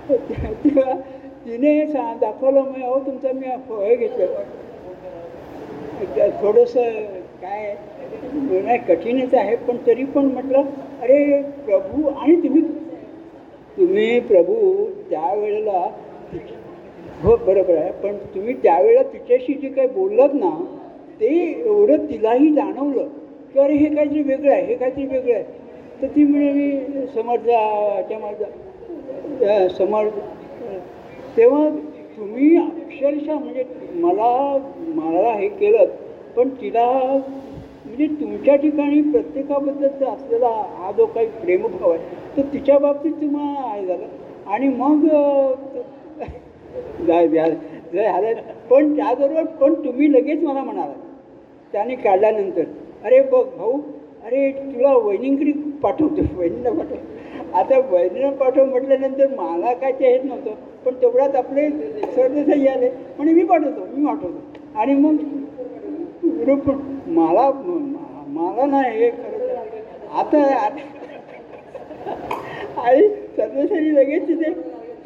तेव्हा तिने सा दाखवलं मी अहो तुमचं मी हे घेतलं. थोडंसं काय नाही कठीणच आहे पण तरी पण म्हटलं अरे प्रभू आणि तुम्ही तुम्ही प्रभू त्यावेळेला हो बरोबर आहे पण तुम्ही त्यावेळेला तिच्याशी जे काही बोललात ना ते एवढं तिलाही जाणवलं की अरे हे काहीतरी वेगळं आहे हे काहीतरी वेगळं आहे. तर ती म्हणाली समर्थाच्या माझा समर्थ तेव्हा तुम्ही अक्षरशः म्हणजे मला मला हे केलं पण तिला म्हणजे तुमच्या ठिकाणी प्रत्येकाबद्दलचा असलेला हा जो काही प्रेमभाव आहे तो तिच्या बाबतीत तुम्हाला आहे झालं. आणि मग जाय झालं पण त्याबरोबर पण तुम्ही लगेच मला म्हणाला त्याने काढल्यानंतर अरे बघ भाऊ अरे तुला वहिनींकडे पाठवतो वहिनीला पाठव. आता वहिनीला पाठव म्हटल्यानंतर मला काय ते हेच नव्हतं पण तेवढ्यात आपले सरदेसाई आले म्हणे मी पाठवतो मी पाठवतो. आणि मग ग्रुप मला मला नाही हे खरं आता आणि सरदेसाईने लगेच तिथे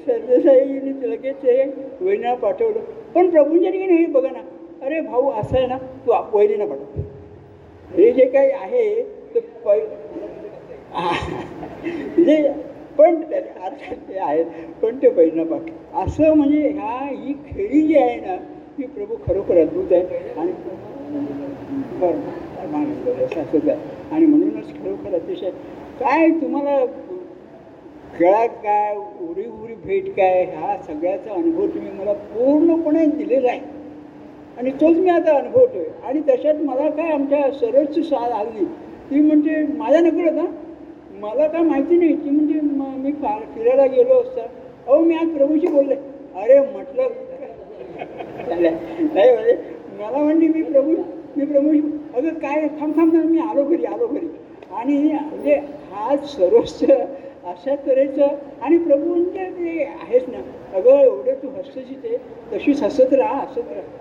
सरदेसाईने लगेच हे वहिनीला पाठवलं. पण प्रभूंच्या ठिकाणी हे बघा ना अरे भाऊ असं आहे ना तू आप- वहिनीला हे जे काही आहे ते पै म्हणजे पण ते- अर्थात ते आहेत पण ते बहिणा पाठ असं म्हणजे ह्या ही खेळी जी आहे ना ही प्रभू खरोखर अद्भुत आहे. आणि बरं असंच आहे आणि म्हणूनच खरोखर अतिशय काय तुम्हाला खेळात काय उरी उरी भेट काय हा सगळ्याचा अनुभव तुम्ही मला पूर्णपणे दिलेला आहे. आणि तोच मी आता अनुभवतो आहे आणि तशात मला काय आमच्या सरसची साथ आली ती म्हणजे माझ्या नकळत ना मला काय माहिती नाही ती म्हणजे मी का फिरायला गेलो असता. अहो मी आज प्रभूशी बोलले अरे म्हटलं. नाही म्हणजे मला म्हणली मी प्रभू मी प्रभू अगं काय थांब थांब थांब, मी आलो घरी आलो घरी. आणि म्हणजे हा सर्वच अशा तऱ्हेचं आणि प्रभूंचे म्हणजे ते आहेच ना. अगं एवढं तू हसतशी ते तशीच हसत राहा हसत राहा.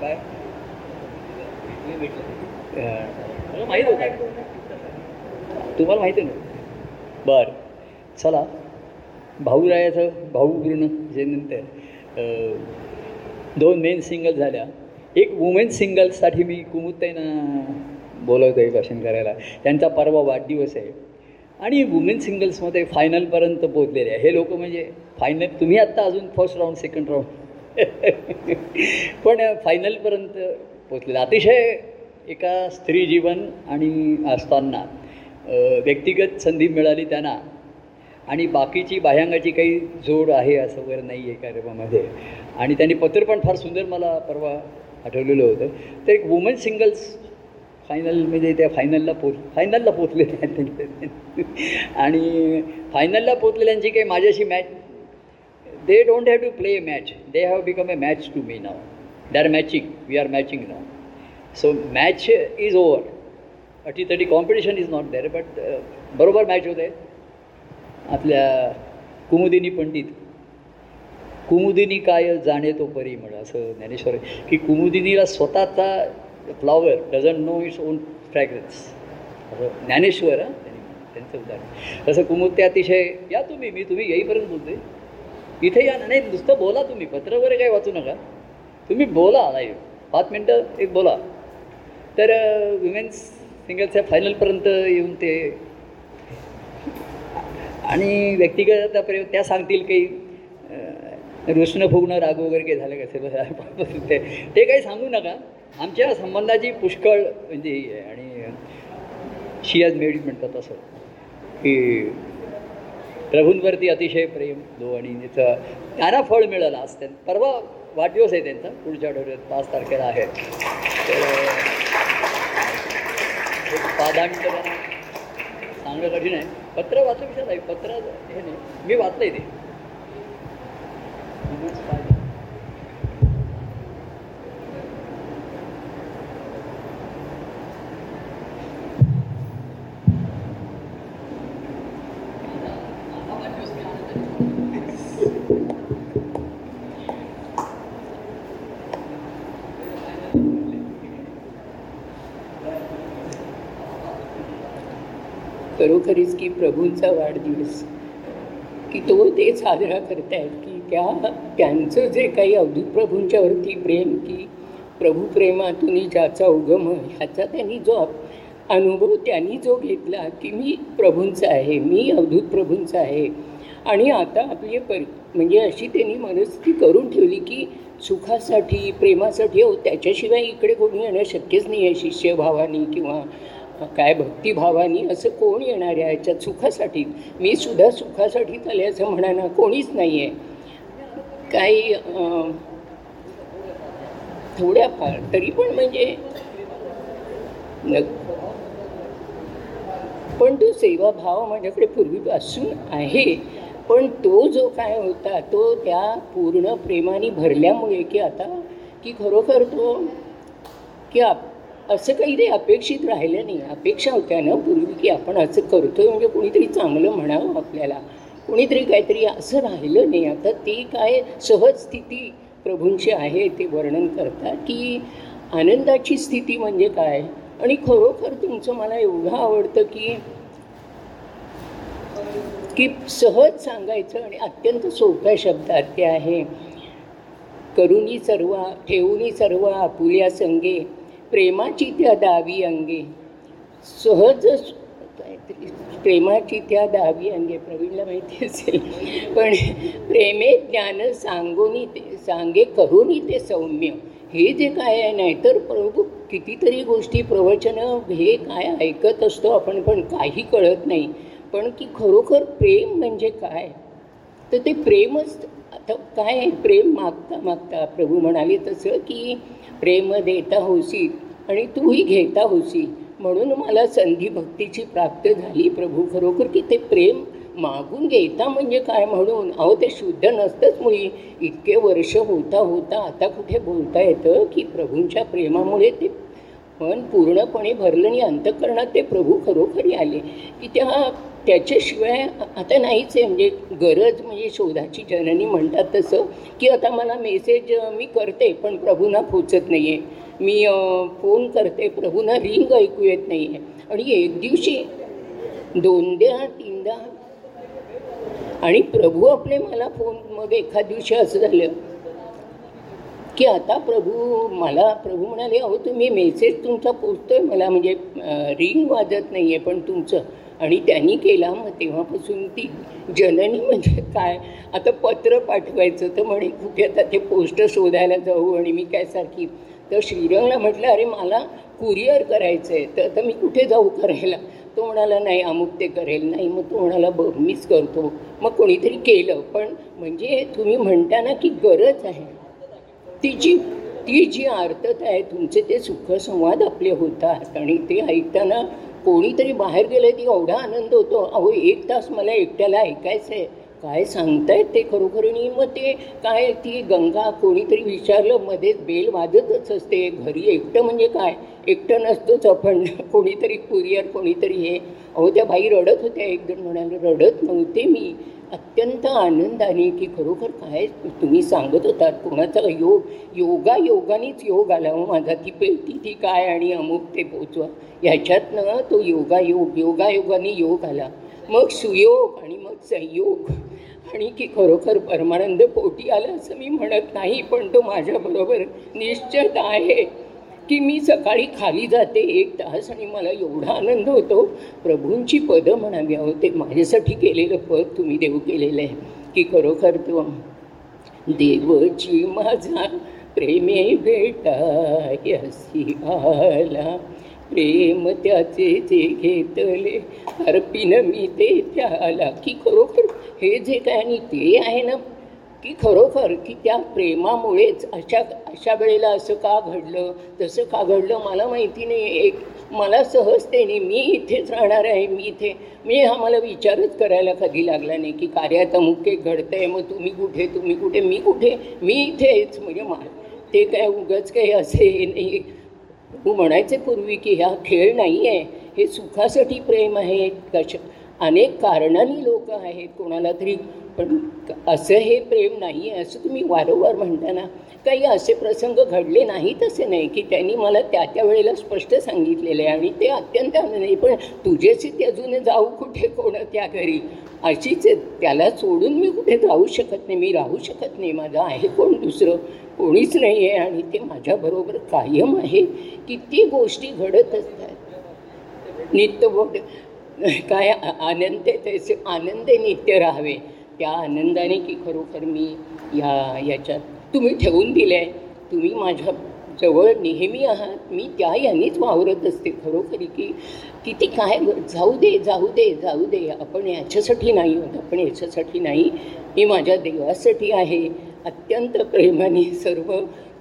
काय मला माहीत होतं. तुम्हाला माहिती ना? बरं. चला. भाऊरायाचं भाऊ जे नंतर दोन मेन सिंगल झाल्या. एक वुमेन सिंगल्ससाठी मी कुमुताईंना बोलवतो आहे भाषण करायला. त्यांचा परवा वाढदिवस आहे. आणि वुमेन सिंगल्समध्ये फायनलपर्यंत पोचलेले आहे. हे लोक म्हणजे फायनल तुम्ही आत्ता अजून फर्स्ट राऊंड सेकंड राऊंड पण फायनलपर्यंत पोचलेलं अतिशय एका स्त्री जीवन आणि असताना व्यक्तिगत संधी मिळाली त्यांना. आणि बाकीची बाह्यांगाची काही जोड आहे असं वगैरे नाही आहे कार्यक्रमामध्ये. आणि त्यांनी पत्र पण फार सुंदर मला परवा आठवलेलं होतं. तर एक वुमन सिंगल्स फायनल म्हणजे त्या फायनलला पोच फायनलला पोचले आणि फायनलला पोचलेल्यांची काही माझ्याशी match they don't have to play a match. They have become a match to me now. They are matching. We are matching now. So match is over. अटी तटी competition is not there but बरोबर match होते. आहे आपल्या कुमुदिनी पंडित. कुमुदिनी काय जाणे तो परी म्हण असं ज्ञानेश्वर की कुमुदिनीला स्वतःचा flower doesn't know its own fragrance असं ज्ञानेश्वर हां त्यांनी त्यांचं उदाहरण. तसं कुमुद ते अतिशय या तुम्ही मी तुम्ही येईपर्यंत बोलते इथे या ना नाही नुसतं बोला तुम्ही. पत्र वगैरे काही वाचू नका. तुम्ही बोला नाही पाच मिनटं एक बोला. तर विमेन्स सिंगल्सच्या फायनलपर्यंत येऊन ते आणि व्यक्तिगत त्या सांगतील काही रुष्ण फुगणं राग वगैरे काही झालं का? ते ते काही सांगू नका. आमच्या संबंधाची पुष्कळ म्हणजे आणि शी आज मेड म्हणतात असं. की प्रभूंवरती अतिशय प्रेम दो आणि तिथं त्यांना फळ मिळालं आज त्यां परवा वाढदिवस आहे त्यांचा पुढच्या आठवड्यात पाच तारखेला आहे. तर एक सांगणं कठीण आहे. पत्र वाचलं विषय नाही पत्र हे नाही. मी वाचलं आहे ते. खरोखरीच की प्रभूंचा वाढदिवस. की तो ते साजरा करतायत की त्या त्यांचं जे काही अवधूत प्रभूंच्यावरती प्रेम की प्रभू प्रेमातून ज्याचा उगम आहे, ह्याचा त्यांनी जो अनुभव त्यांनी जो घेतला की मी प्रभूंचा आहे मी अवधूत प्रभूंचा आहे. आणि आता आपली पर म्हणजे अशी त्यांनी मनस्थिती करून ठेवली की सुखासाठी प्रेमासाठी हो त्याच्याशिवाय इकडे कोणी येणं शक्यच नाही आहे शिष्यभावानी किंवा काय भक्तिभावानी असं कोण येणार आहे? याच्यात सुखासाठी. मी सुद्धा सुखासाठीच आले असं म्हणाना कोणीच नाही आहे काही थोड्याफार तरी पण म्हणजे पण तो सेवाभाव माझ्याकडे पूर्वीपासून आहे. पण तो जो काय होता तो त्या पूर्ण प्रेमाने भरल्यामुळे की आता की खरोखर तो की आप असं काही ते अपेक्षित राहिलं नाही. अपेक्षा होत्या ना पूर्वी की आपण असं करतोय म्हणजे कोणीतरी चांगलं म्हणावं आपल्याला. कोणीतरी काहीतरी असं राहिलं नाही. आता ती काय सहज स्थिती प्रभूंची आहे ते वर्णन करतात की आनंदाची स्थिती म्हणजे काय? आणि खरोखर तुमचं मला एवढं आवडतं की की सहज सांगायचं आणि अत्यंत सोप्या शब्दात ते आहे. करुणी सर्व ठेवूनी सर्व आपुल्या संगे प्रेमाची त्या दावी अंगे. सहज प्रेमाची त्या दावी अंगे. प्रवीणला माहिती असेल. पण प्रेमे ज्ञान सांगोनी ते सांगे करूनी ते सौम्य. हे जे काय आहे नाहीतर प्रभू कितीतरी गोष्टी प्रवचनं हे काय ऐकत असतो आपण पण काही कळत नाही. पण की खरोखर प्रेम म्हणजे काय? तर ते प्रेमच आता काय आहे? प्रेम मागता मागता. प्रभू म्हणाले तसं की प्रेम देता होसी आणि तूही घेता होसी म्हणून मला संधी भक्तीची प्राप्त झाली. प्रभू खरोखर की ते प्रेम मागून घेता म्हणजे काय म्हणून? अहो ते शुद्ध नसतंच मुळी. इतके वर्ष होता होता आता कुठे बोलता येतं की प्रभूंच्या प्रेमामुळे ते पण पूर्णपणे भरलं आणि अंतकरणात ते प्रभू खरोखरी आले. की त्या त्याच्याशिवाय आता नाहीच आहे. म्हणजे गरज म्हणजे शोधाची जननी म्हणतात तसं की आता मला मेसेज मी करते पण प्रभूंना पोचत नाही आहे मी फोन करते प्रभूंना रिंग ऐकू येत नाही आहे आणि एक दिवशी दोनदा तीनदा आणि प्रभू आपले मला फोन मग एखाद दिवशी असं झालं की आता प्रभू मला प्रभू म्हणाले अहो तुम्ही मेसेज तुमचा पोचतोय मला म्हणजे रिंग वाजत नाही आहे पण तुमचं. आणि त्यांनी केला मग तेव्हापासून ती जननी म्हणजे काय आता पत्र पाठवायचं तर म्हणे कुठे आता ते पोस्ट शोधायला जाऊ? आणि मी काय सारखी तर श्रीरंगला म्हटलं अरे मला कुरिअर करायचं आहे तर आता मी कुठे जाऊ करायला? तो म्हणाला नाही अमुक ते करेल नाही. मग तो म्हणाला बघ मीच करतो. मग कोणीतरी केलं पण म्हणजे तुम्ही म्हणता ना की गरज आहे. ती जी ती जी आर्तता आहे तुमचे ते सुखसंवाद आपले होतात आणि ते ऐकताना कोणीतरी बाहेर गेलं की एवढा आनंद होतो अहो एक तास मला एकट्याला ऐकायचं आहे काय सांगतायत ते खरोखरणी मग ते काय ती गंगा कोणीतरी विचारलं मध्येच बेल वाजतच असते. घरी एकटं म्हणजे काय? एकटं नसतोच आपण. कोणीतरी कुरिअर कोणीतरी हे. अहो त्या बाई रडत होत्या. एक जण म्हणाले रडत नव्हते मी. अत्यंत आनंदाने की खरोखर काय तुम्ही सांगत होतात कोणाचा योग योगा योगानेच योग आला हो माझा ती पेटी ती काय आणि अमुक ते पोचवा. ह्याच्यातनं तो योगायोग योगायोगाने योग आला. मग सुयोग आणि मग संयोग. आणि की खरोखर परमानंद पोटी आला असं मी म्हणत नाही पण तो माझ्याबरोबर निश्चित आहे. की मी सकाळी खाली जाते एक तास आणि मला एवढा आनंद होतो. प्रभूंची पदं म्हणावी होते माझ्यासाठी केलेलं पद तुम्ही देव केलेलं आहे. की खरोखर तो देवची माझा प्रेमे भेटायसी आला प्रेम त्याचे जे घेतले अर्पिन मी ते त्याला. की खरोखर हे जे काय आणि ते आहे ना की खरोखर की त्या प्रेमामुळेच अशा अशा वेळेला असं का घडलं तसं का घडलं मला माहिती नाही एक मला सहजतेने मी इथेच राहणार आहे मी इथे म्हणजे हा मला विचारच करायला कधी लागला नाही की कार्यात अमुक एक आहे मग तुम्ही कुठे तुम्ही कुठे मी कुठे मी इथेच. म्हणजे मा ते काय उगाच काही असे हे नाही. तू म्हणायचे पूर्वी की हा खेळ नाही आहे हे सुखासाठी प्रेम आहे. कशा अनेक कारणांनी लोक आहेत. कोणाला तरी पण असं हे प्रेम नाही आहे असं तुम्ही वारंवार म्हणताना काही असे प्रसंग घडले नाहीत असे नाही की त्यांनी मला त्या त्या वेळेला स्पष्ट सांगितलेले आहे आणि ते अत्यंत आनंदी पण तुझ्याशी ते अजून जाऊ कुठे कोण त्या घरी? अशीच त्याला सोडून मी कुठे जाऊ शकत नाही मी राहू शकत नाही. माझं आहे कोण दुसरं? कोणीच नाही आहे आणि ते माझ्याबरोबर कायम आहे. किती गोष्टी घडत असतात. नित्य बोट काय आनंद त्याचे आनंद नित्य राहावे. त्या आनंदाने की खरोखर मी ह्या याच्यात तुम्ही ठेवून दिले आहे तुम्ही माझ्या जवळ नेहमी आहात. मी त्या यांनीच वावरत असते खरोखरी की किती काय जाऊ दे जाऊ दे जाऊ दे. आपण याच्यासाठी नाही होत. आपण याच्यासाठी नाही. मी माझ्या देवासाठी आहे. अत्यंत प्रेमाने सर्व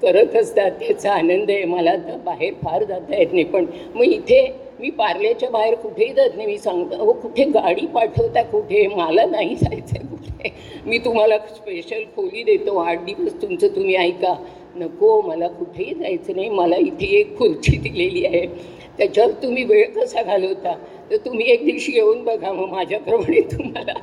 करत असतात. त्याचा आनंद आहे. मला तर बाहेर फार जाता येत नाही. पण मग इथे मी पार्ल्याच्या बाहेर कुठेही जात नाही. मी सांगतो हो कुठे गाडी पाठवता कुठे? मला नाही जायचं आहे मी तुम्हाला स्पेशल खोली देतो. आठ दिवस तुमचं तुम्ही ऐका. नको मला कुठेही जायचं नाही. मला इथे एक खुर्ची दिलेली आहे. त्याच्यावर तुम्ही वेळ कसा घालवता? तर तुम्ही एक दिवशी येऊन बघा. मग माझ्याप्रमाणे तुम्हाला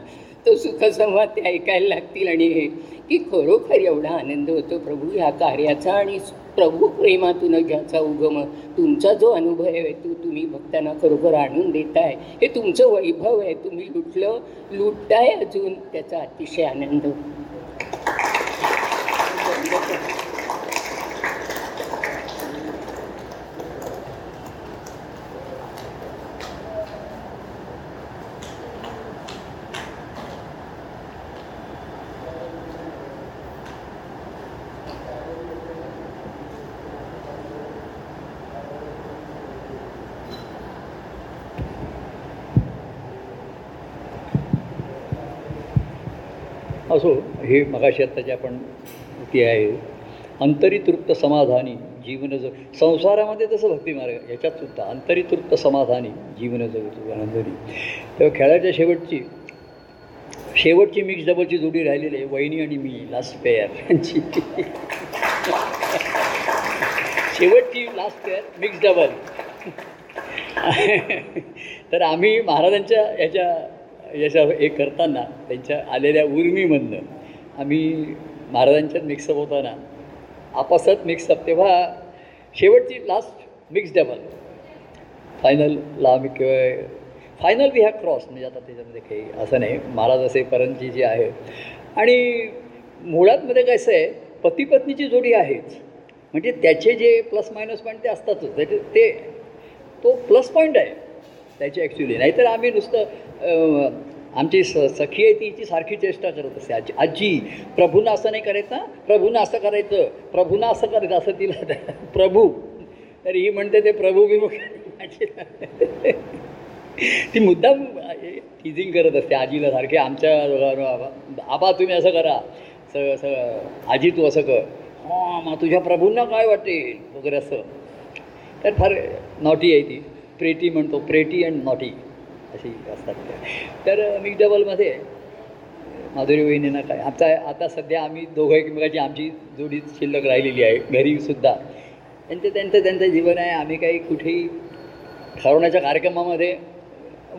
तो सुखसंवाद ते ऐकायला लागतील. आणि हे की खरोखर एवढा आनंद होतो प्रभू ह्या कार्याचा आणि प्रभू प्रेमातून ज्याचा उगम तुमचा जो अनुभव आहे तो तुम्ही भक्तांना खरोखर आणून देताय. हे तुमचं वैभव आहे. तुम्ही लुटलं लुटताय अजून. त्याचा अतिशय आनंद असो हे मगाशी आत्ताची आपण ती आहे. अंतरितृप्त समाधानी जीवन जग. संसारामध्ये तसं भक्ती मार्ग याच्यात सुद्धा अंतरितृप्त समाधानी जीवन जगतो आनंदरी तेव्हा खेळाच्या शेवटची शेवटची मिक्स डबलची जोडी राहिलेली आहे वहिनी आणि मी लास्ट पेअर यांची. शेवटची लास्ट पेअर मिक्स डबल तर आम्ही महाराजांच्या याच्या याच्या हे करताना त्यांच्या आलेल्या उर्मीमधनं आम्ही महाराजांच्यात मिक्सअप होताना. आपासात मिक्सअप तेव्हा शेवटची लास्ट मिक्स डबल फायनलला आम्ही किंवा फायनल वी हॅव क्रॉस म्हणजे आता त्याच्यामध्ये काही असं नाही. महाराज असे परंजी जी आहे आणि मुळातमध्ये कसं आहे पती पत्नीची जोडी आहेच. म्हणजे त्याचे जे प्लस मायनस पॉईंट ते असतातच. त्याचे ते तो प्लस पॉईंट आहे. त्याची ॲक्च्युली नाहीतर आम्ही नुसतं आमची स सखी आहे तिची सारखी चेष्टा करत असते. आजी आजी प्रभूनं असं नाही करायचं हं? प्रभूनं असं करायचं प्रभूनं असं करायचं असं तिला प्रभू. तर ही म्हणते ते प्रभू विमुख. ती मुद्दाम टीजिंग करत असते आजीला सारखे. आमच्या आबा आबा तुम्ही असं करा. स स आजी तू असं कर. हां मग तुझ्या प्रभूंना काय वाटेल? वगैरे असं. तर फार नॉटी आहे ती. प्रेटी म्हणतो प्रेटी अँड नॉटी अशी असतात. तर मिक्स डबलमध्ये माधुरी वहिनींना काय आता आता सध्या आम्ही दोघं एकमेकाची आमची जोडी शिल्लक राहिलेली आहे घरीसुद्धा त्यांचं त्यांचं त्यांचं जीवन आहे आम्ही काही कुठेही ठरवण्याच्या कार्यक्रमामध्ये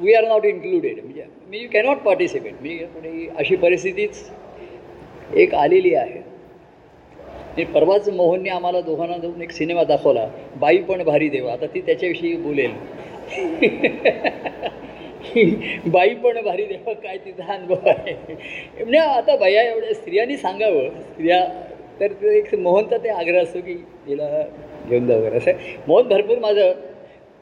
वी आर नॉट इन्क्लुडेड म्हणजे मी यू कॅनॉट पार्टिसिपेट मी कुठेही अशी परिस्थितीच एक आलेली आहे. आणि परवाच मोहनने आम्हाला दोघांना जाऊन एक सिनेमा दाखवला बाई पण भारी देवा. आता ती त्याच्याविषयी बोलेल. बाई पण भारी देवा काय तिचा अनुभव आहे. म्हणजे आता बाया एवढ्या स्त्रियांनी सांगावं. स्त्रिया तर ते एक मोहनचा ते आग्रह असतो की हिला घेऊन जा वगैरे असं. मोहन भरपूर माझं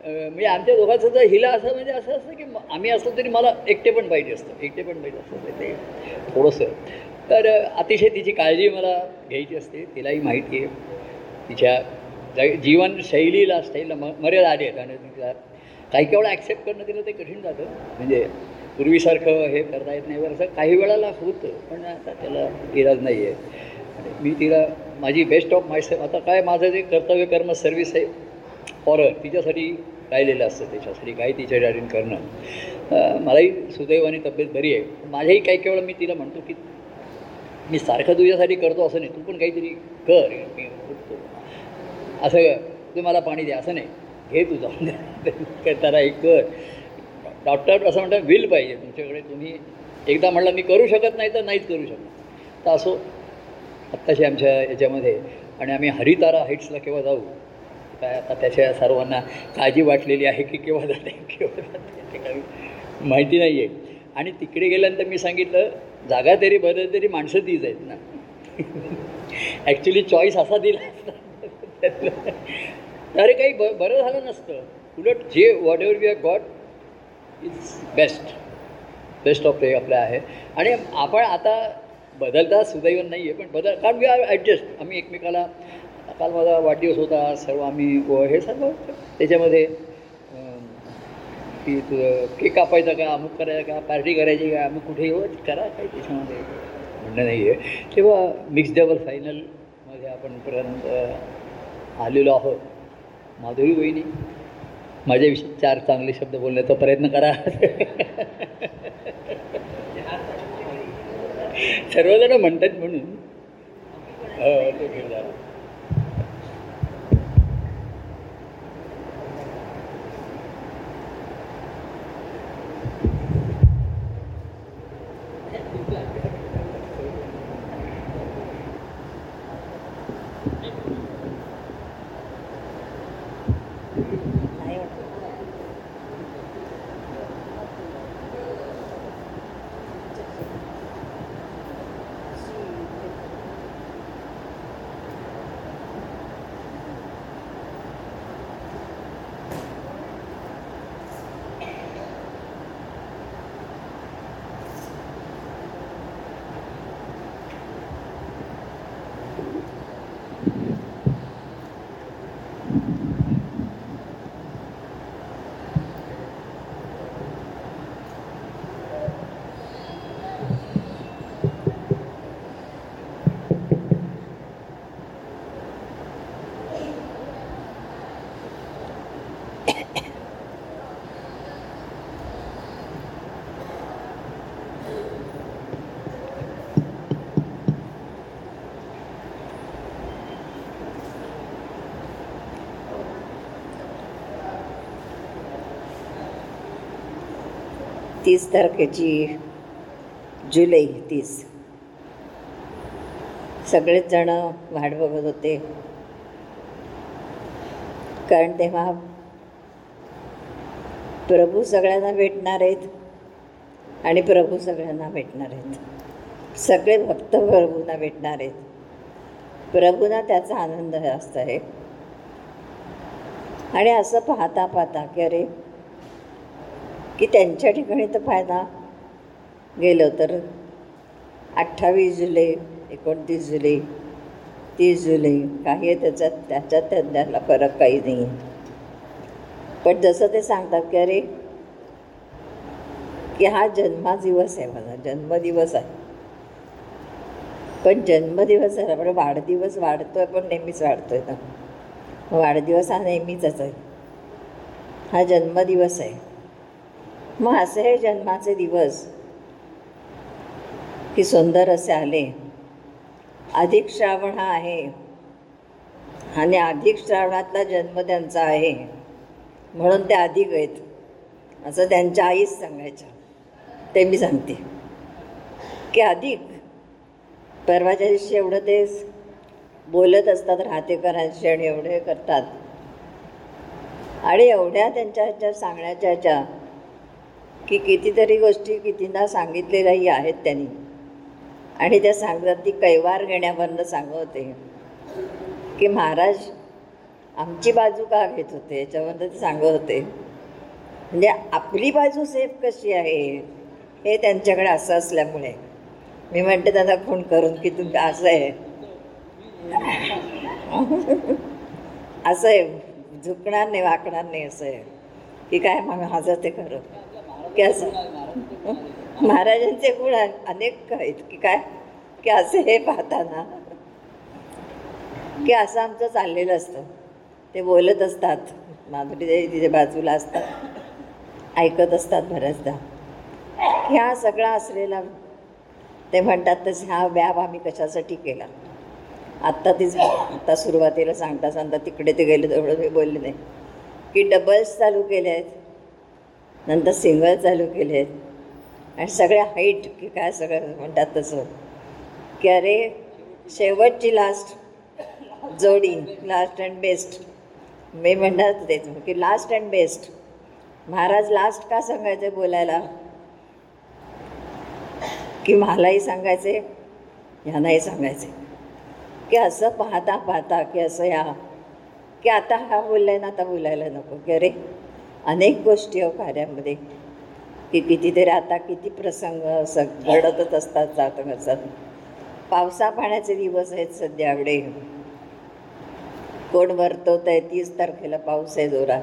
म्हणजे आमच्या दोघांचं जर हिला असं म्हणजे असं असतं की आम्ही असलो तरी मला एकटे पण पाहिजे असतं. एकटे पण पाहिजे असतं. ते थोडंसं. तर अतिशय तिची काळजी मला घ्यायची असते. तिलाही माहिती आहे. तिच्या ज- जीवनशैलीला स्टाईलला म मर्यादा आली आहेत. आणि तिला काही काही वेळा ॲक्सेप्ट करणं तिला ते कठीण जातं. म्हणजे पूर्वीसारखं हे करता येत नाही बरं असं काही वेळाला होतं पण आता त्याला इराज नाही आहे मी तिला माझी बेस्ट ऑफ माय आता काय माझं जे कर्तव्य कर्म सर्व्हिस आहे फॉर तिच्यासाठी राहिलेलं असतं त्याच्यासाठी काही तिच्या तिच्यासाठी करणं. मलाही सुदैवाने तब्येत बरी आहे. माझ्याही काही काही वेळा मी तिला म्हणतो की मी सारखं तुझ्यासाठी करतो असं नाही तू पण काहीतरी कर मी उठतो. असं तू मला पाणी द्या असं नाही. घे तू काय त्याला एक कर. डॉक्टर असं म्हणतात विल पाहिजे. तुमच्याकडे तुम्ही एकदा म्हटलं मी करू शकत नाही तर नाहीच करू शकत. तर असो आत्ताशी आमच्या याच्यामध्ये आणि आम्ही हरितारा हाईट्सला केव्हा जाऊ? काय आता त्याच्या सर्वांना काळजी वाटलेली आहे की केव्हा जाते केव्हा जाते काही माहिती नाही आहे आणि तिकडे गेल्यानंतर मी सांगितलं जागा तरी बदल तरी माणसं तीच आहेत ना. ॲक्च्युली चॉईस असा दिला असता. अरे काही ब बरं झालं नसतं. उलट जे whatever we are got is best best of हे आपलं आहे. आणि आपण आता बदलता सुदैवन नाही आहे पण बदल कारण वी आर ॲडजस्ट आम्ही एकमेकाला काल माझा वाढदिवस होता सर्व आम्ही व हे सर्व त्याच्यामध्ये की तुझं केक कापायचा का अमुक करायचा का पार्टी करायची का अमुक कुठे येऊ करा काही त्याच्यामध्ये. म्हणणं नाही आहे तेव्हा मिक्स डबल फायनलमध्ये आपण पर्यंत आलेलो आहोत. माधुरी वहिनी माझ्याविषयी चार चांगले शब्द बोलण्याचा प्रयत्न करा. सर्वजण म्हणतात म्हणून. हो, तीस तारखेची जुलै तीस. सगळेच जण वाट बघत होते. कारण तेव्हा प्रभू सगळ्यांना भेटणार आहेत आणि प्रभू सगळ्यांना भेटणार आहेत. सगळे भक्त प्रभूंना भेटणार आहेत. प्रभूंना त्याचा आनंद जास्त आहे. आणि असं पाहता पाहता की अरे की त्यांच्या ठिकाणी तर फायदा. गेलं तर अठ्ठावीस जुलै एकोणतीस जुलै तीस जुलै काही आहे त्याच्यात त्याच्यात त्यांना फरक काही नाही. आहे पण जसं ते सांगतात की अरे की हा जन्मादिवस आहे माझा जन्मदिवस आहे. पण जन्मदिवस आहे पण वाढदिवस वाढतो आहे पण नेहमीच वाढतो आहे ना. वाढदिवस हा नेहमीचाच आहे. हा जन्मदिवस आहे. मग असे हे जन्माचे दिवस. की सुंदर असे आले. अधिक श्रावण हा आहे. आणि अधिक श्रावणातला जन्म त्यांचा आहे. म्हणून ते अधिक आहेत. असं त्यांच्या आईच सांगायच्या. ते मी सांगते. की अधिक. परवाच्या दिवशी एवढं ते बोलत असतात राहतेकरांशी आणि एवढे करतात. आणि एवढ्या त्यांच्या ह्याच्या सांगण्याच्या ह्याच्या की कितीतरी गोष्टी कितींना सांगितलेल्याही आहेत त्यांनी. आणि त्या सांगतात ती कैवार घेण्यावरनं सांगवते. होते की महाराज आमची बाजू का घेत होते? याच्याबद्दल ते सांगत होते म्हणजे आपली बाजू सेफ कशी आहे? हे त्यांच्याकडे असं असल्यामुळे. मी म्हणते त्यांना फोन करून की तुम्ही असं आहे. असं आहे. झुकणार नाही वाकणार नाही असं आहे. की काय मग माझं ते खरं. की असं महाराजांचे गुण अनेक आहेत की काय? की असे हे पाहताना की असं आमचं चाललेलं असतं. ते बोलत असतात. माधुरी देवी तिथे बाजूला असतात. ऐकत असतात बऱ्याचदा. ह्या सगळा असलेला ते म्हणतात तसे हा व्याप आम्ही कशासाठी केला? आत्ता तीच आत्ता सुरुवातीला सांगता सांगता तिकडे ते गेले तेवढं मी बोलले नाही. की डबल्स चालू केले आहेत. नंतर सिंगल चालू केले. आहेत आणि सगळ्या हाईट की काय सगळं म्हणतात तसं. की अरे शेवटची लास्ट जोडी लास्ट अँड बेस्ट मी म्हणतात तेच की last and best Maharaj last का सांगायचे बोलायला? की मलाही सांगायचे ह्यांनाही सांगायचे. की असं पाहता पाहता की असं या. की आता हा बोललाय ना आता बोलायला नको. की अरे अनेक गोष्टी हो कार्यामध्ये. की कितीतरी आता किती प्रसंग असं घडतच असतात जात असतात पावसा पाण्याचे दिवस आहेत सध्या एवढे. कोण वरतो आहे तीस तारखेला पाऊस आहे जोरात.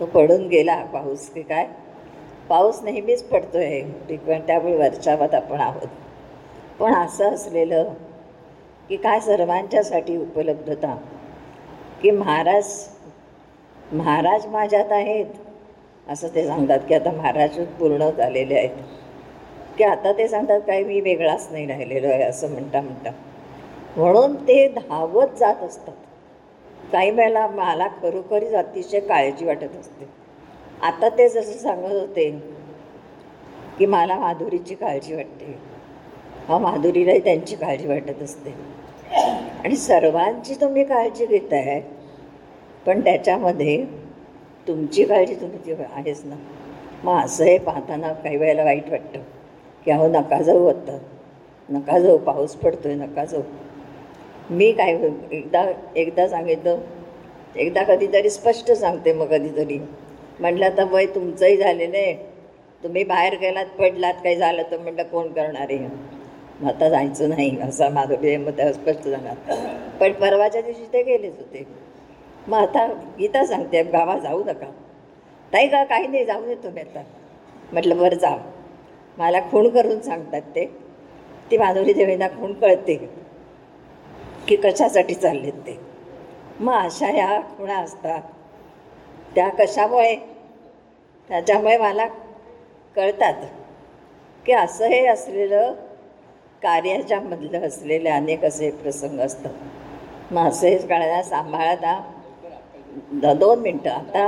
तो पडून गेला पाऊस की काय? पाऊस नेहमीच पडतो आहे फ्रिक्वेंट त्यामुळे वर्षावात आपण आहोत. पण असं असलेलं की काय सर्वांच्यासाठी उपलब्धता? की महाराज महाराज माझ्यात आहेत. असं ते सांगतात की आता महाराज पूर्ण झालेले आहेत. की आता ते सांगतात काही मी वेगळाच नाही राहिलेलो आहे असं म्हणता म्हणता. म्हणून ते धावत जात असतात. काही वेळेला मला खरोखरीच अतिशय काळजी वाटत असते. आता ते जसं सांगत होते की मला माधुरीची काळजी वाटते. हा माधुरीलाही त्यांची काळजी वाटत असते. आणि सर्वांची तुम्ही काळजी घेत आहे पण त्याच्यामध्ये तुमची काळजी तुम्ही ती आहेच ना. मग असं हे पाहताना काही वेळेला वाईट वाटतं की अहो नका जाऊ आता. नका जाऊ पाऊस पडतो आहे नका जाऊ. मी काय एकदा एकदा सांगितलं एकदा कधीतरी स्पष्ट सांगते मग कधीतरी. म्हटलं आता वय तुमचंही झालेलं आहे. तुम्ही बाहेर गेलात पडलात काही झालं तर म्हटलं कोण करणार आहे? मग आता जायचं नाही असा माधुरी मग त्या स्पष्ट जाणार पण परवाच्या दिवशी ते गेलेच होते. मग आता गीता सांगते गावा जाऊ नका. ताई का काही नाही जाऊ देतो मी आता. म्हटलं बरं जा. मला खूण करून सांगतात ते. ती माधुरी देवींना खूण कळते की कशासाठी चाललेत ते. मग अशा ह्या खुणा असतात. त्या कशामुळे? त्याच्यामुळे मला कळतात की असं हे असलेलं कार्याच्यामधलं असलेले अनेक असे प्रसंग असतात. मग असे कळायला सांभाळता द दोन मिनटं आता.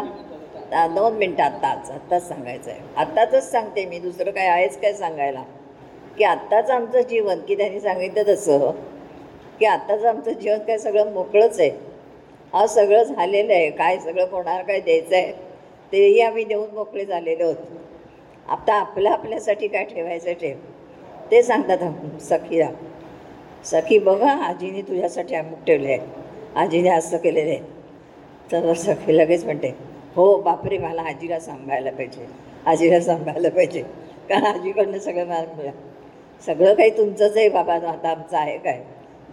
आत्ता दोन मिनटं आत्ताच आत्ताच सांगायचं आहे आत्ताचंच सांगते मी दुसरं काय आहेच काय सांगायला. की आत्ताचं आमचं जीवन की त्यांनी सांगितलं तसं की आत्ताचं आमचं जीवन काय सगळं मोकळंच आहे. हा सगळं झालेलं आहे. काय सगळं कोणाला काय द्यायचं आहे तेही आम्ही देऊन मोकळे झालेलो आहोत. आता आपलं आपल्यासाठी काय ठेवायचं ठेव ते सांगतात सखीला. सखी बघा आजीने तुझ्यासाठी अमुक ठेवले आहे आजीने असं केलेलं आहे. तर सखी लगेच म्हणते हो बापरे मला आजीला सांभाळायला पाहिजे आजीला सांभाळायला पाहिजे कारण आजीकडनं सगळं मला मिळालं. सगळं काही तुमचंच आहे बाबा आता आमचं आहे काय?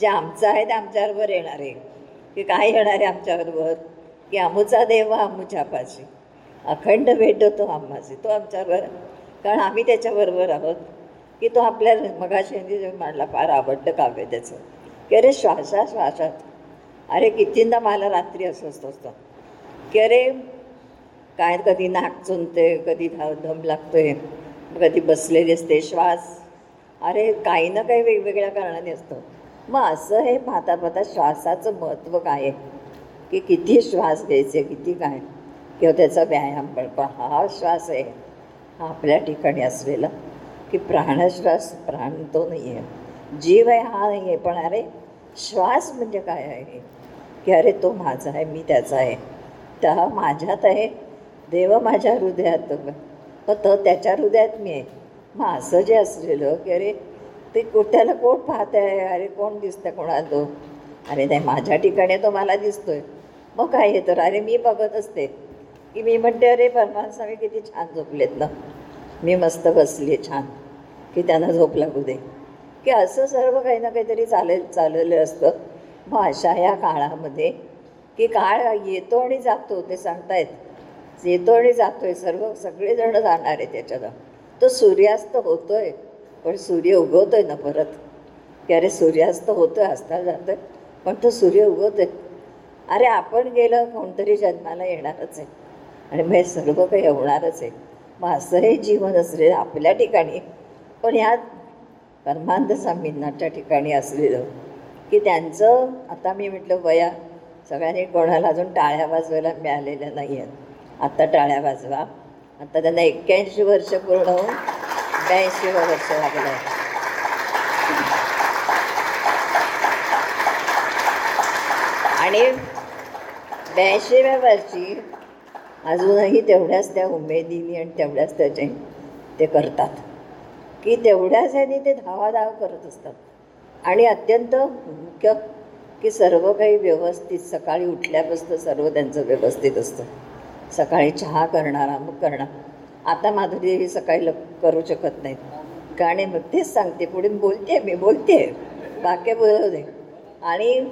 जे आमचं आहे ते आमच्याबरोबर येणार आहे. की काय येणार आहे आमच्याबरोबर? की आमूचा देव आमूच्या पाशी. अखंड भेटतो तो आम्हाची तो आमच्याबरोबर कारण आम्ही त्याच्याबरोबर आहोत. की तो आपल्या मगाशी जे मांडला फार आवडलं काव्य त्याचं. की अरे श्वासा श्वासात. अरे कितींदा मला रात्री असं असतं असतं. की अरे काय कधी नाक चुनते कधी धा धम लागतोय कधी बसलेली असते श्वास. अरे काही ना काही वेगवेगळ्या कारणाने असतं. मग असं हे पाहता पाहता श्वासाचं महत्त्व काय आहे? की किती श्वास घ्यायचे किती काय? किंवा त्याचा व्यायाम पण पण हा श्वास आहे. हा आपल्या ठिकाणी असलेला. की प्राणश्वास प्राण तो नाही आहे जीव आहे हा नाही आहे पण अरे श्वास म्हणजे काय आहे? की अरे तो माझा आहे मी त्याचा आहे. तर हा माझ्यात आहे. देव माझ्या हृदयात मग तो त्याच्या हृदयात मी आहे. मग असं जे असलेलं की अरे ते कुठ्याला त्याला कोण पाहत आहे. अरे कोण दिसतं कोणाला तो? अरे नाही माझ्या ठिकाणी तो मला दिसतोय. मग काय आहे तर? अरे मी बघत असते. की मी म्हणते अरे परमानस्वामी किती छान झोपलेत ना. मी मस्त बसली आहे छान. की त्यांना झोप लागू दे. की असं सर्व काही ना काहीतरी चालेल चाललेलं असतं. मग अशा ह्या काळामध्ये की काळ येतो आणि जातो ते सांगतायत. येतो आणि जातोय सर्व सगळेजण जाणार आहे त्याच्यात. तो सूर्यास्त होतोय पण सूर्य उगवतोय ना परत. की अरे सूर्यास्त होतोय असता जातोय पण तो सूर्य उगवतोय. अरे आपण गेलं कोणतरी जन्माला येणारच आहे. आणि मग हे सर्व काही होणारच आहे. मग असं हे जीवन असलेलं आपल्या ठिकाणी. पण ह्या परमानंद स्वामींनाच्या ठिकाणी असलेलं. की त्यांचं आता मी म्हटलं वया सगळ्यांनी कोणाला अजून टाळ्या वाजवायला मिळालेल्या नाही आहेत आत्ता टाळ्या वाजवा. आता त्यांना एक्क्याऐंशी वर्ष पूर्ण होऊन ब्याऐंशी वर्ष लागलं आहे. आणि ब्याऐंशीव्या वर्षी अजूनही तेवढ्याच त्या उमेदीने आणि तेवढ्याच त्याचे ते करतात. की तेवढ्याच ह्यानी ते धावाधाव करत असतात. आणि अत्यंत मुख्य की सर्व काही व्यवस्थित सकाळी उठल्यापासून सर्व त्यांचं व्यवस्थित असतं. सकाळी चहा करणार अमुक करणार. आता माधुरी देवी सकाळी लग करू शकत नाहीत. गाणे मग तेच सांगते पुढे बोलते मी बोलते बाकी बोलव दे. आणि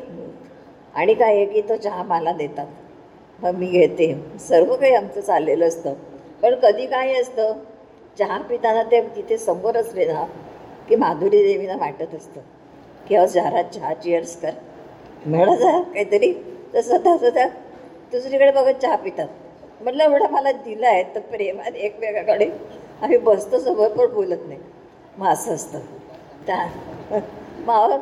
आणि काय आहे की तो चहा मला देतात. मग मी घेते. सर्व काही आमचं चाललेलं असतं. पण कधी काय असतं चहा पिताना ते तिथे समोर असले ना की माधुरी देवीला वाटत असतं. की अहो जरा चहा चिअर्स कर. म्हणा जा काहीतरी. तर स्वतः स्वतः दुसरीकडे बघत चहा पितात. म्हटलं एवढा मला दिला आहे तर प्रेमाने एकमेकाकडे आम्ही बसतो समोर पण बोलत नाही. मग असं असतं. त्या मग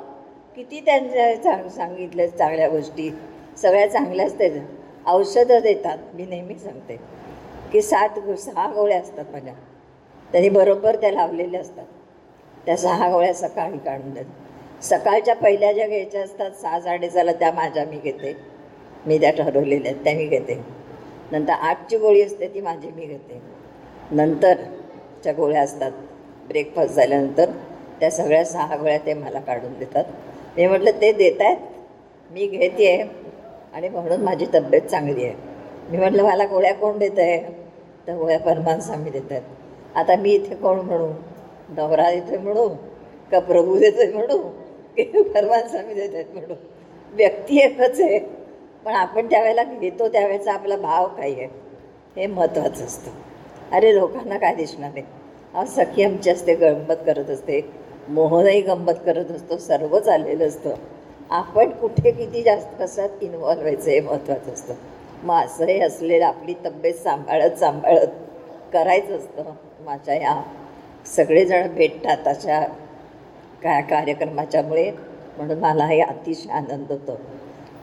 किती त्यांच्या चांग सांगितलं चांगल्या गोष्टी. सगळ्या चांगल्याच त्याच्या औषधं देतात. मी नेहमी सांगते की सात गो- सहा गोळ्या असतात माझ्या. त्यांनी बरोबर त्या लावलेल्या असतात. त्या सहा गोळ्या सकाळी काढून देतात. सकाळच्या पहिल्या ज्या घ्यायच्या असतात सहा साडेसहाला त्या माझ्या मी घेते. मी त्या ठरवलेल्या आहेत त्या मी घेते. नंतर आठची गोळी असते ती माझी मी घेते. नंतरच्या गोळ्या असतात ब्रेकफास्ट झाल्यानंतर त्या सगळ्या सहा गोळ्या ते मला काढून देतात. मी म्हटलं ते देत आहेत मी घेते आहे आणि म्हणून माझी तब्येत चांगली आहे. मी म्हटलं मला गोळ्या कोण देत आहे तर गोळ्या परमान स्वामी देत आहेत आता मी इथे कोण म्हणू? नवरा इथे म्हणू? का प्रभू देतोय म्हणू? की परमान स्वामी देत आहेत म्हणून. व्यक्ती एकच आहे पण आपण त्यावेळेला घेतो त्यावेळेचा आपला भाव काही आहे. हे महत्त्वाचं असतं. अरे लोकांना काय दिसणार नाही. अहो सखी आमची असते गंमत करत असते. मोहनही गंमत करत असतो सर्व चाललेलं असतं. आपण कुठे किती जास्त कशात इन्वॉल्व व्हायचं हे महत्त्वाचं असतं. मग असंही असलेलं आपली तब्येत सांभाळत सांभाळत करायचं असतं. माझ्या या सगळेजण भेटतात अशा का कार्यक्रमाच्यामुळे म्हणून मला हे अतिशय आनंद होतो.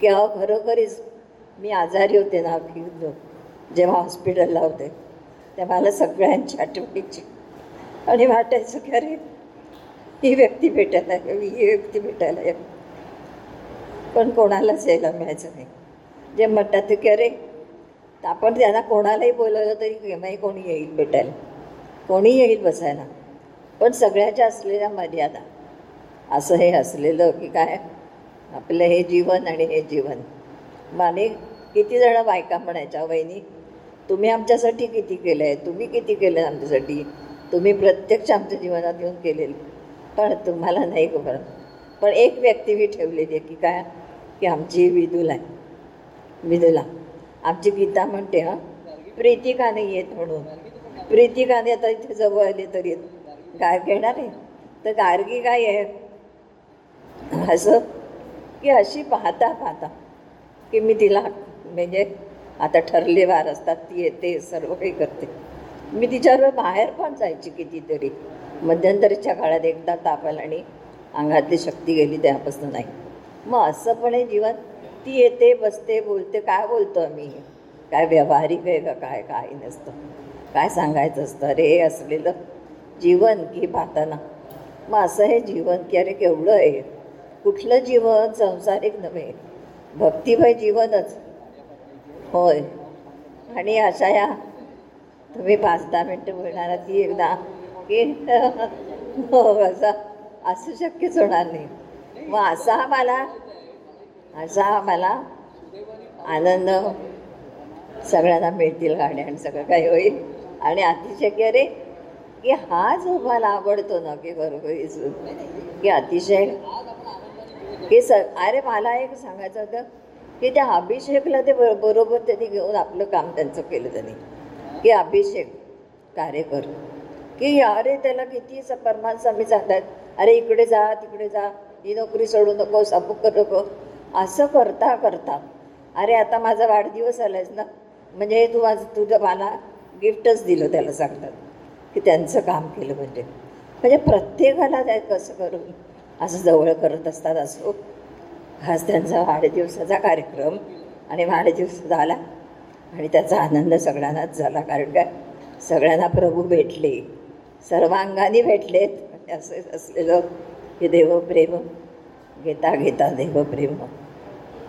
की अहो खरोखरीच मी आजारी होते ना की जेव्हा हॉस्पिटलला होते तेव्हा मला सगळ्यांची आठवणीची आणि वाटायचं की अरे ही व्यक्ती भेटायला यावी ही व्यक्ती भेटायला यावी. पण कोणालाच यायला मिळायचं नाही. जे म्हणतात की अरे आपण त्यांना कोणालाही बोलवलं तरी केव्हाही कोणी येईल भेटायला. कोणी येईल बसायला. पण सगळ्याच्या असलेल्या मर्यादा. असं हे असलेलं की काय? आपलं हे जीवन आणि हे जीवन. माने किती जणं बायका म्हणायच्या वहिनी तुम्ही आमच्यासाठी किती केलं आहे तुम्ही किती केलं आमच्यासाठी? तुम्ही प्रत्यक्ष आमच्या जीवनात येऊन केलेलं. पण तुम्हाला नाही खबर. पण एक व्यक्ती मी ठेवलेली आहे की काय? की आमची विदुला आहे. विदुला. आमची गीता म्हणते हां प्रीतिका नाही येत म्हणून? प्रीतिकाने आता इथे जवळ आले तरी. काय घेणार आहे? तर गार्गी काय आहे? असं की अशी पाहता पाहता की मी तिला म्हणजे आता ठरले वार असतात ती येते सर्व काही करते. मी तिच्यावर बाहेर पण जायची कितीतरी. मध्यंतरीच्या काळात एकदा ताप आला आणि अंगातली शक्ती गेली त्यापासून नाही. मग असं पण आहे जीवन ती येते बसते बोलते काय बोलतो आम्ही? काय व्यावहारिक आहे का काय? काय नसतं. काय सांगायचं असतं? अरे हे असलेलं जीवन की पाहताना. मग असं हे जीवन की अरे केवढं आहे? कुठलं जीवन संसारिक नव्हे. भक्तिमय जीवनच. होय. आणि अशा या तुम्ही पाच दहा मिनटं बोलणार ती एकदा की हो असं असं शक्यच होणार नाही. मग असा मला असा मला आनंद सगळ्यांना मिळतील गाणे आणि सगळं काही होईल. आणि अतिशय की अरे की हा जो मला आवडतो ना की बरोबर की अतिशय की स अरे मला एक सांगायचं होतं की त्या अभिषेकला ते बरोबर त्यांनी घेऊन आपलं काम त्यांचं केलं त्यांनी. की अभिषेक कार्यकर की अरे त्याला किती स परमान स्वामी सांगतात अरे इकडे जा तिकडे जा ही नोकरी सोडू नको अमुक करू नको. असं करता करता. अरे आता माझा वाढदिवस आलायस ना? म्हणजे तू आज तुझं मला गिफ्टच दिलं त्याला सांगतात की त्यांचं काम केलं म्हणजे. म्हणजे प्रत्येकाला त्या कसं करून असं जवळ करत असतात असो. हाच त्यांचा वाढदिवसाचा कार्यक्रम. आणि वाढदिवस झाला आणि त्याचा आनंद सगळ्यांनाच झाला. कारण काय? सगळ्यांना प्रभू भेटले. सर्वांगाने भेटलेत. आणि असं असलेलं हे देवप्रेम घेता घेता देवप्रेम.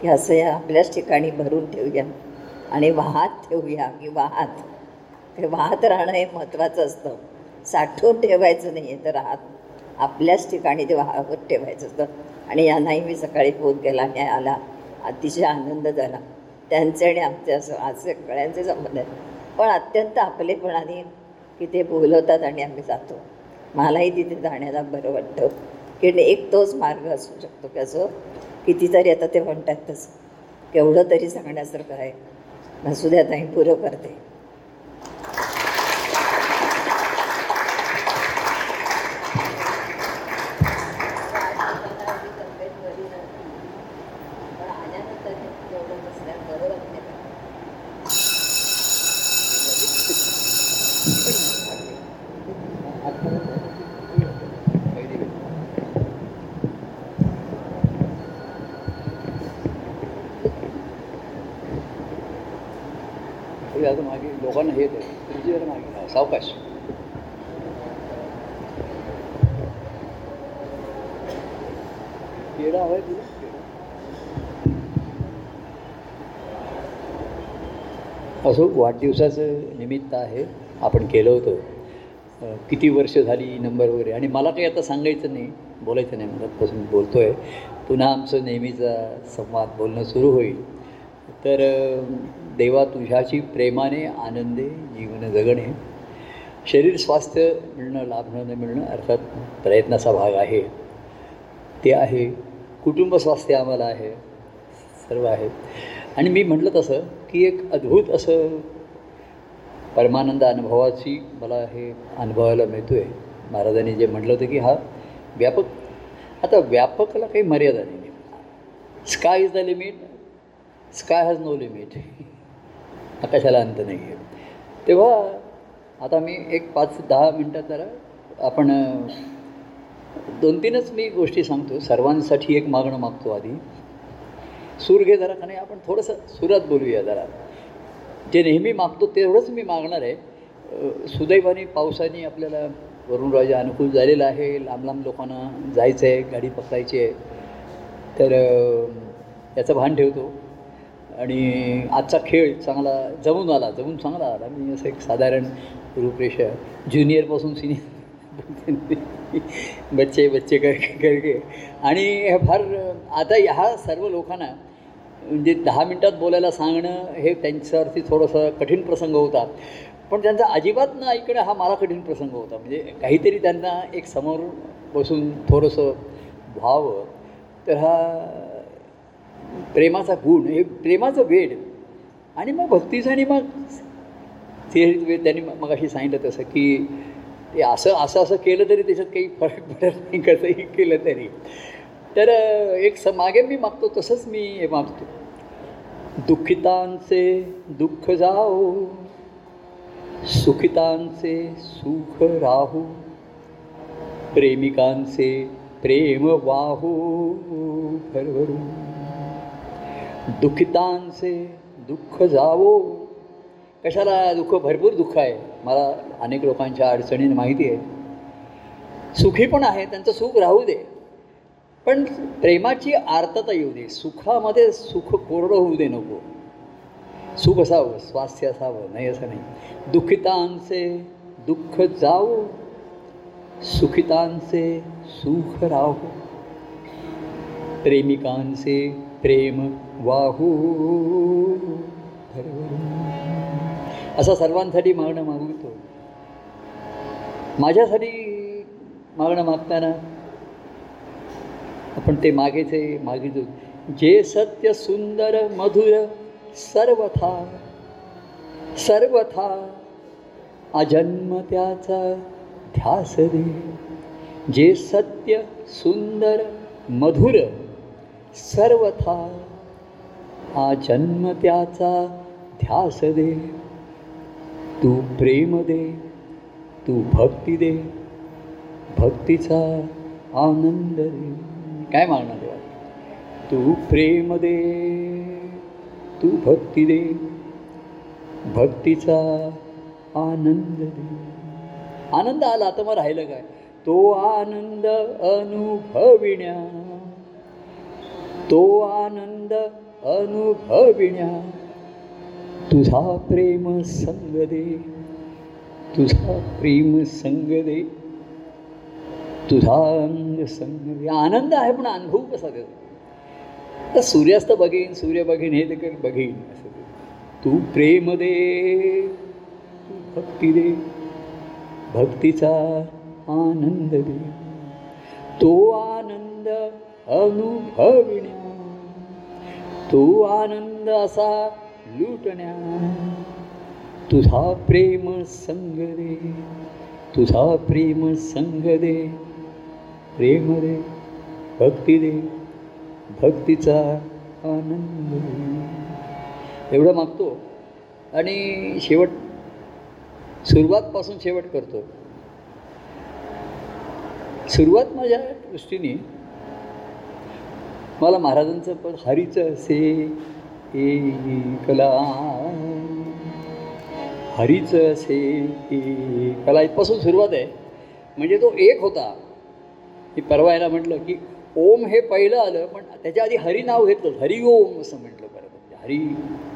की असं या आपल्याच ठिकाणी भरून ठेवूया. आणि वाहत ठेवूया की वाहत. ते वाहत राहणं हे महत्त्वाचं असतं. साठवून ठेवायचं नाही आहे तर राहत. आपल्याच ठिकाणी ते वाहवत ठेवायचं असतं आणि यांनाही मी सकाळी फोन केला आणि आला. अतिशय आनंद झाला. त्यांचे आणि आमचे असं असे सगळ्यांचे संबंध आहेत. पण अत्यंत आपलेपणाने की ते बोलवतात आणि आम्ही जातो. मलाही तिथे जाण्याला बरं वाटतं. की एक तोच मार्ग असू शकतो की असं कितीतरी आता ते म्हणतात तसं. केवढं तरी सांगण्यासारखं आहे. असू द्या ताई पुरं करते हे आता मागे लोकांना हे येतं तुमची जरा मागे लावा, सावकाश पेढा हवाय तुला असं वाढदिवसाचं निमित्त आहे आपण केलं होतं. किती वर्ष झाली नंबर वगैरे? आणि मला काही आता सांगायचं नाही बोलायचं नाही मनातपासून बोलतो आहे पुन्हा आमचं नेहमीचा संवाद बोलणं सुरू होईल. तर देवा तुझ्याची प्रेमाने आनंदे जीवन जगणे. शरीर स्वास्थ्य मिळणं लाभणं न मिळणं अर्थात प्रयत्नाचा भाग आहे. ते आहे. कुटुंब स्वास्थ्य आम्हाला आहे. सर्व आहे. आणि मी म्हटलं तसं की एक अद्भुत असं परमानंद अनुभवाची मला हे अनुभवायला मिळतो आहे महाराजांनी जे म्हटलं होतं की हा व्यापक आता व्यापकाला काही मर्यादा नाही sky is the limit sky has no limit आकाशाला अंत नाही आहे. तेव्हा आता मी एक पाच दहा मिनटात जरा आपण दोन तीनच मी गोष्टी सांगतो. सर्वांसाठी एक मागणं मागतो आधी. सूर घे जरा का नाही आपण थोडंसं सुरात बोलूया जरा. जे नेहमी मागतो तेवढंच मी मागणार आहे. सुदैवाने पावसाने आपल्याला वरुणराजा अनुकूल झालेला आहे. लांब लांब लोकांना जायचं आहे गाडी पकडायची आहे. तर याचं भान ठेवतो. आणि आजचा खेळ चांगला जमून आला जमून चांगला आला. मी असं एक साधारण रूपरेषा ज्युनियरपासून सिनियर बच्चे बच्चे कर करके. आणि हे फार आता ह्या सर्व लोकांना म्हणजे दहा मिनटात बोलायला सांगणं हे त्यांच्यावरती थोडंसं कठीण प्रसंग होता पण त्यांचा अजिबात न ऐकणं हा मला कठीण प्रसंग होता. म्हणजे काहीतरी त्यांना एक समोर बसून थोडंसं व्हावं. तर हा प्रेमाचा गुण हे प्रेमाचं वेड. आणि मग भक्तीचं आणि मग ते त्यांनी मग अशी सांगितलं तसं की ते असं असं असं केलं तरी त्याच्यात काही फरक पडत नाही कसंही केलं तरी. तर एक स मागे मी मागतो तसंच मी हे मागतो. दुःखितांचे दुःख जाओ सुखितांचे सुख राहू प्रेमिकांचे प्रेम वाहू भरभरू दुःखितांचे दुःख जावो. कशाला दुःख भरपूर दुःख आहे. मला अनेक लोकांच्या अडचणींना माहिती आहे. सुखी पण आहे त्यांचं सुख राहू दे. पण प्रेमाची आर्तता येऊ दे सुखामध्ये सुख कोरडं होऊ दे नको. सुख असावं स्वास्थ्य असावं नाही असं नाही. दुःखितांचे दुःख जाऊ सुखितांचे सुख राहो. प्रेमिकांचे प्रेम वाहू. भरभरून. असं सर्वांसाठी मागणं मागवतो. माझ्यासाठी मागणं मागताना आपण ते मागेचे मागितो जे सत्य सुंदर मधुर सर्वथा सर्वथा अजन्म त्याचा ध्यास दे. जे सत्य सुंदर मधुर सर्वथा हा जन्म त्याचा ध्यास दे. तू प्रेम दे तू भक्ती दे भक्तीचा आनंद दे. काय मागणार देवा तू प्रेम दे तू भक्ती दे भक्तीचा आनंद दे. आनंद आला तर मग राहिलं काय? तो आनंद अनुभविण्या तो आनंद अनुभविण्या तुझा प्रेम संग दे तुझा प्रेम संग दे तुझा अंग संग दे आनंद आहे पण अनुभव कसा देतो? तर सूर्यास्त बघेन सूर्य बघेन हे देखील बघेन असं तू प्रेम दे तू भक्ती दे भक्तीचा आनंद दे. तो आनंद अनुभविण्या तो आनंद असा लुटण्या. तुझा प्रेम संग दे तुझा प्रेम संग दे. प्रेम रे भक्ती रे भक्तीचा आनंद. एवढं मागतो आणि शेवट सुरुवातपासून शेवट करतो. सुरुवात माझ्या दृष्टीने मला महाराजांचं पण हरीचं असे कला. हरीचं असे कला. इथपासून सुरुवात आहे. म्हणजे तो एक होता. की परवा याला म्हटलं की ओम हे पहिलं आलं पण त्याच्या आधी हरी नाव घेतलं. हरी ओम असं म्हटलं परत. म्हणजे हरी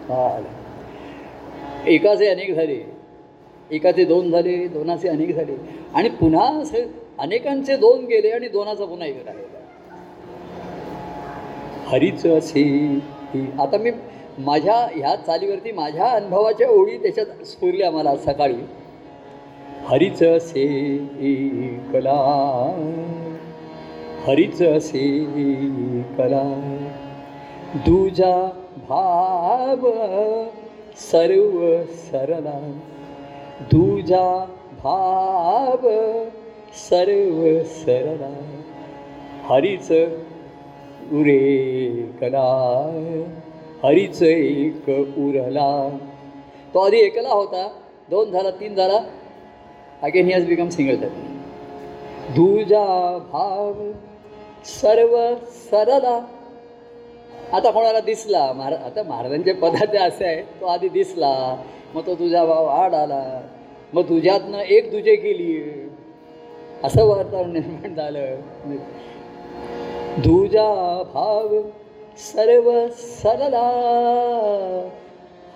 हा आलं. एकाचे अनेक झाले. एकाचे दोन झाले दोनाचे अनेक झाले. आणि पुन्हा असे अनेकांचे दोन गेले आणि दोनाचा पुन्हा एक राहिला. हरीचं असे आता मी माझ्या ह्या चालीवरती माझ्या अनुभवाच्या ओळी त्याच्यात स्फुरल्या मला सकाळी. हरीचं असे कला. हरीचं असे कला दुजा भाव सर्व सरला दुजा भाव सर्व सरला हरीच उरे कला हरीच एक उरला तो आधी एकला होता दोन झाला तीन झाला. Again he has become single that दुजा भाव सर्व सरला आता कोणाला दिसला? महारा आता महाराजांचे पदार्थ असे आहे तो आधी दिसला. मग तो तुझा भाव आड आला. मग तुझ्यातनं एक तुझे केली. असं वातावरण निर्माण झालं. तुझा भाव सर्व सरला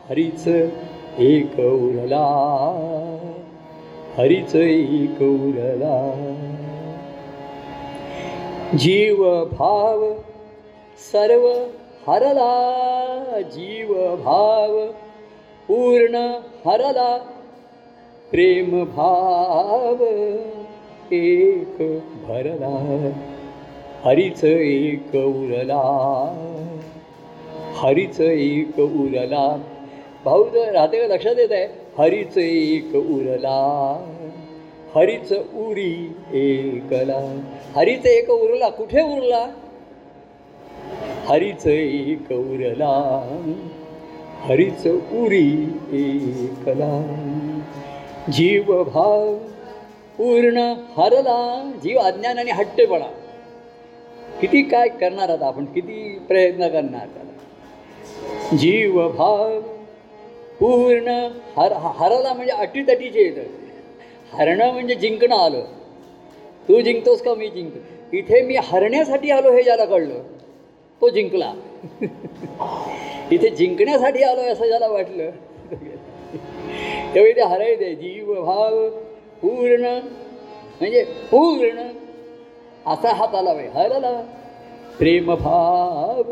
हरीच एक उरला. हरीच एक उरला. जीव भाव सर्व हरला जीव भाव पूर्ण हरला प्रेम भाव एक भरला हरीच एक उरला हरीच एक उरला. भाऊ जर राहते का? लक्षात येत आहे हरीच एक उरला. हरीच उरी एकला हरीच एक उरला. कुठे उरला? हरीच एक उरला. हरीच उरी एकला जीव भाव पूर्ण हरला. जीव अज्ञान आणि हट्टेपणा. किती काय करणार आता आपण? किती प्रयत्न करणार त्याला? जीव भाव पूर्ण हर हरला म्हणजे अटीतटीचे येतं. हरणं म्हणजे जिंकणं आलं. तू जिंकतोस का मी जिंकतो? इथे मी हरण्यासाठी आलो हे ज्याला कळलं तो जिंकला. इथे जिंकण्यासाठी आलो असं ज्याला वाटलं. तेव्हा इथे हरायचे जीव भाव पूर्ण. म्हणजे पूर्ण. असा हात आला बाई हरला. प्रेमभाव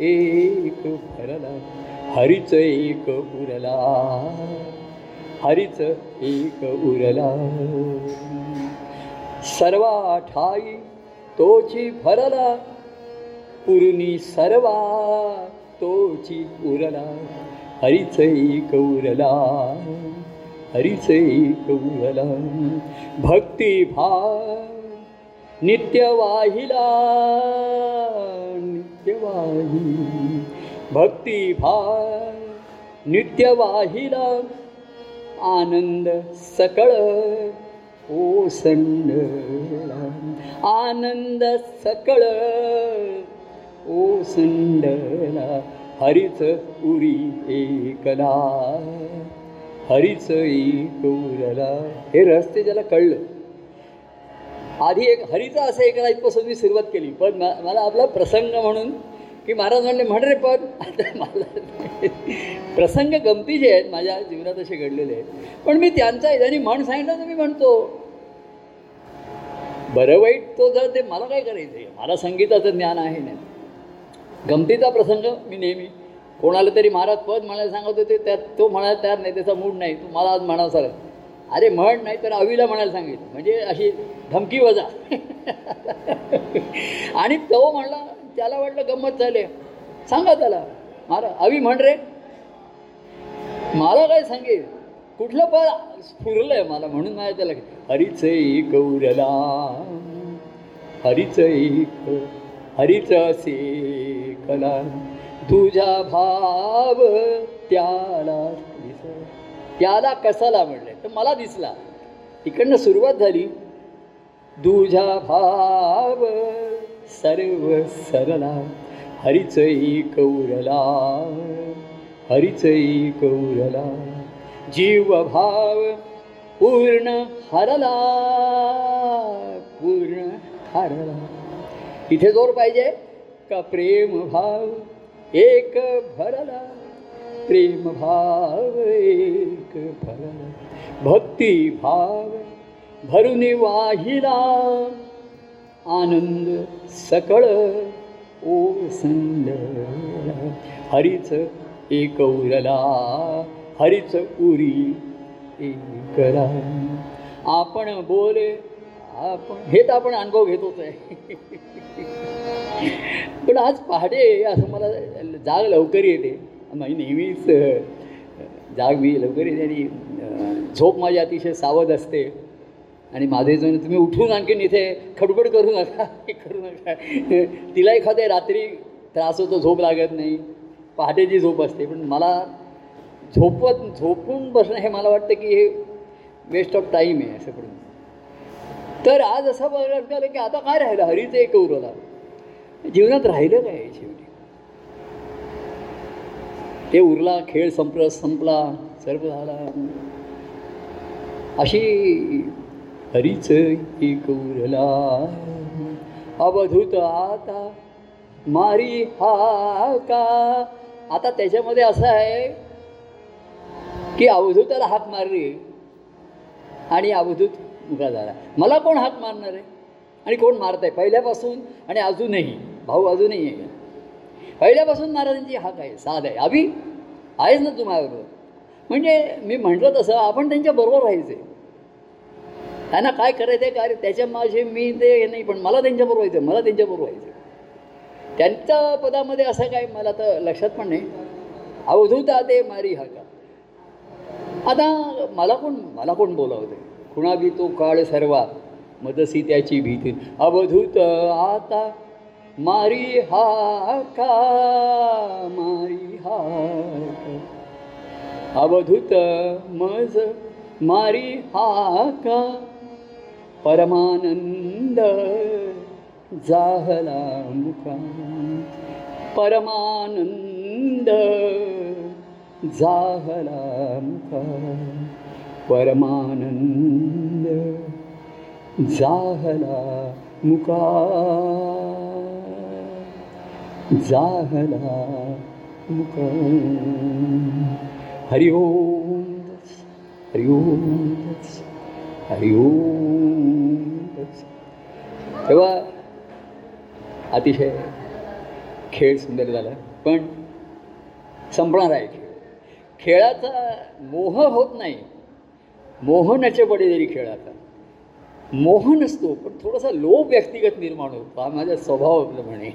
एक भरला हरीच एक उरला हरीच एक उरला. सर्वा ठाई तोची भरला. पुरुनी सर्वा तोची उरला. हरीच एक उरला. हरीच एक उरला. भक्तिभाव नित्य वाहिला नित्य भक्ती भक्तिभाव नित्य वाहिला आनंद सकळ ओसंडला आनंद सकळ ओसंडला हरिच उरी एकला. हरिच एक उरला. हे रस्ते ज्याला कळलं. आधी एक हरीचा असं एक इथपासून मी सुरुवात केली. पण मला आपला प्रसंग म्हणून की महाराज म्हणले म्हण रे पण आता मला प्रसंग गमतीचे आहेत माझ्या जीवनात असे घडलेले आहेत. पण मी त्यांचा त्यांनी म्हण सांगितलं तर मी म्हणतो. बरं वाईट तो जर ते मला काय करायचं मला संगीताचं ज्ञान आहे नाही. गमतीचा प्रसंग मी नेहमी. कोणाला तरी महाराज पद म्हणायला सांगत होते त्यात तो म्हणायला तयार नाही त्याचा मूड नाही. तू मला आज म्हणा सर अरे म्हण नाही तर अवीला म्हणायला सांगितलं. म्हणजे अशी धमकी वजा. आणि तो म्हणला त्याला वाटलं गंमत झाले. सांगा त्याला. महाराज अवी म्हण रे. मला काय सांगेल कुठलं पद स्फुरलंय मला म्हणून माझ्या त्याला हरीच गौरला. हरीच एक हरीच असे कला. तुझा भाव त्याला त्याला कसाला म्हणले? तर मला दिसला. तिकडनं सुरुवात झाली. तुझा भाव सर्व सरला हरीच कौरला उरला हरीच जीवभाव पूर्ण हरला पूर्ण हरला. इथे जोर पाहिजे का प्रेम भाव एक भरला? प्रेम भाव एक भरला. भक्ती भाव भरून वाहिला. आनंद सकळ ओसंड हरीच एक उरला हरीच उरी एकला. आपण बोले आपण हे तर आपण अनुभव घेतोच आहे. पण आज पहाटे असं मला जाग लवकर येते. माझी नेहमीच जाग मी लवकर येते आणि झोप माझी अतिशय सावध असते. आणि माझे जण तुम्ही उठून आणखीन इथे खडबड करू नका. हे करू नका. तिला एखाद्या रात्री त्रास होतो झोप लागत नाही. पहाटेची झोप असते. पण मला झोपत झोपून बसणं हे मला वाटतं की हे वेस्ट ऑफ टाईम आहे असं करून. तर आज असं बघायला झालं की आता काय राहिलं? हरीचं एक उरला जीवनात राहिलं काय शेवटी? ते उरला खेळ संपला संपला सर्व झाला. अशी हरीच एक उरला अवधूत आता मारी हा का? आता त्याच्यामध्ये असं आहे की अवधूताला हाक मारली आणि अवधूत मुका झाला. मला कोण हाक मारणार आहे? आणि कोण मारत आहे पहिल्यापासून आणि अजूनही. भाऊ अजूनही आहे पहिल्यापासून महाराजांची हाक आहे साध आहे. अभि आहेच ना तुम्हाला म्हणजे मी म्हटलं तसं आपण त्यांच्याबरोबर आहे. त्यांना काय करायचं आहे काय त्याच्या माझे मी ते हे नाही पण मला त्यांच्याबरोबर व्हायचं मला त्यांच्याबरोबर व्हायचं त्यांच्या पदामध्ये असं काय मला तर लक्षात पण नाही. अवधूता ते मारी हा का? आता मला कोण मला कोण बोलावते कुणाबी तो काळ सर्वा मदसी त्याची भीती. अवधूत आता मारी हा का? मारी हा अवधूत मज मारी हा का? परमानंद जाहला मुखा। परमानंद जाहला मुखा। परमानंद जाहला मुका जाहला मुका हरि ओम हरि तेव्हा अतिशय खेळ सुंदर झाला. पण संपणार आहे खेळ. खेळाचा मोह होत नाही. मोहनाचे नचेपडे जरी खेळाचा मोह नसतो पण थोडासा लोभ व्यक्तिगत निर्माण होतो. हा माझा स्वभाव म्हणे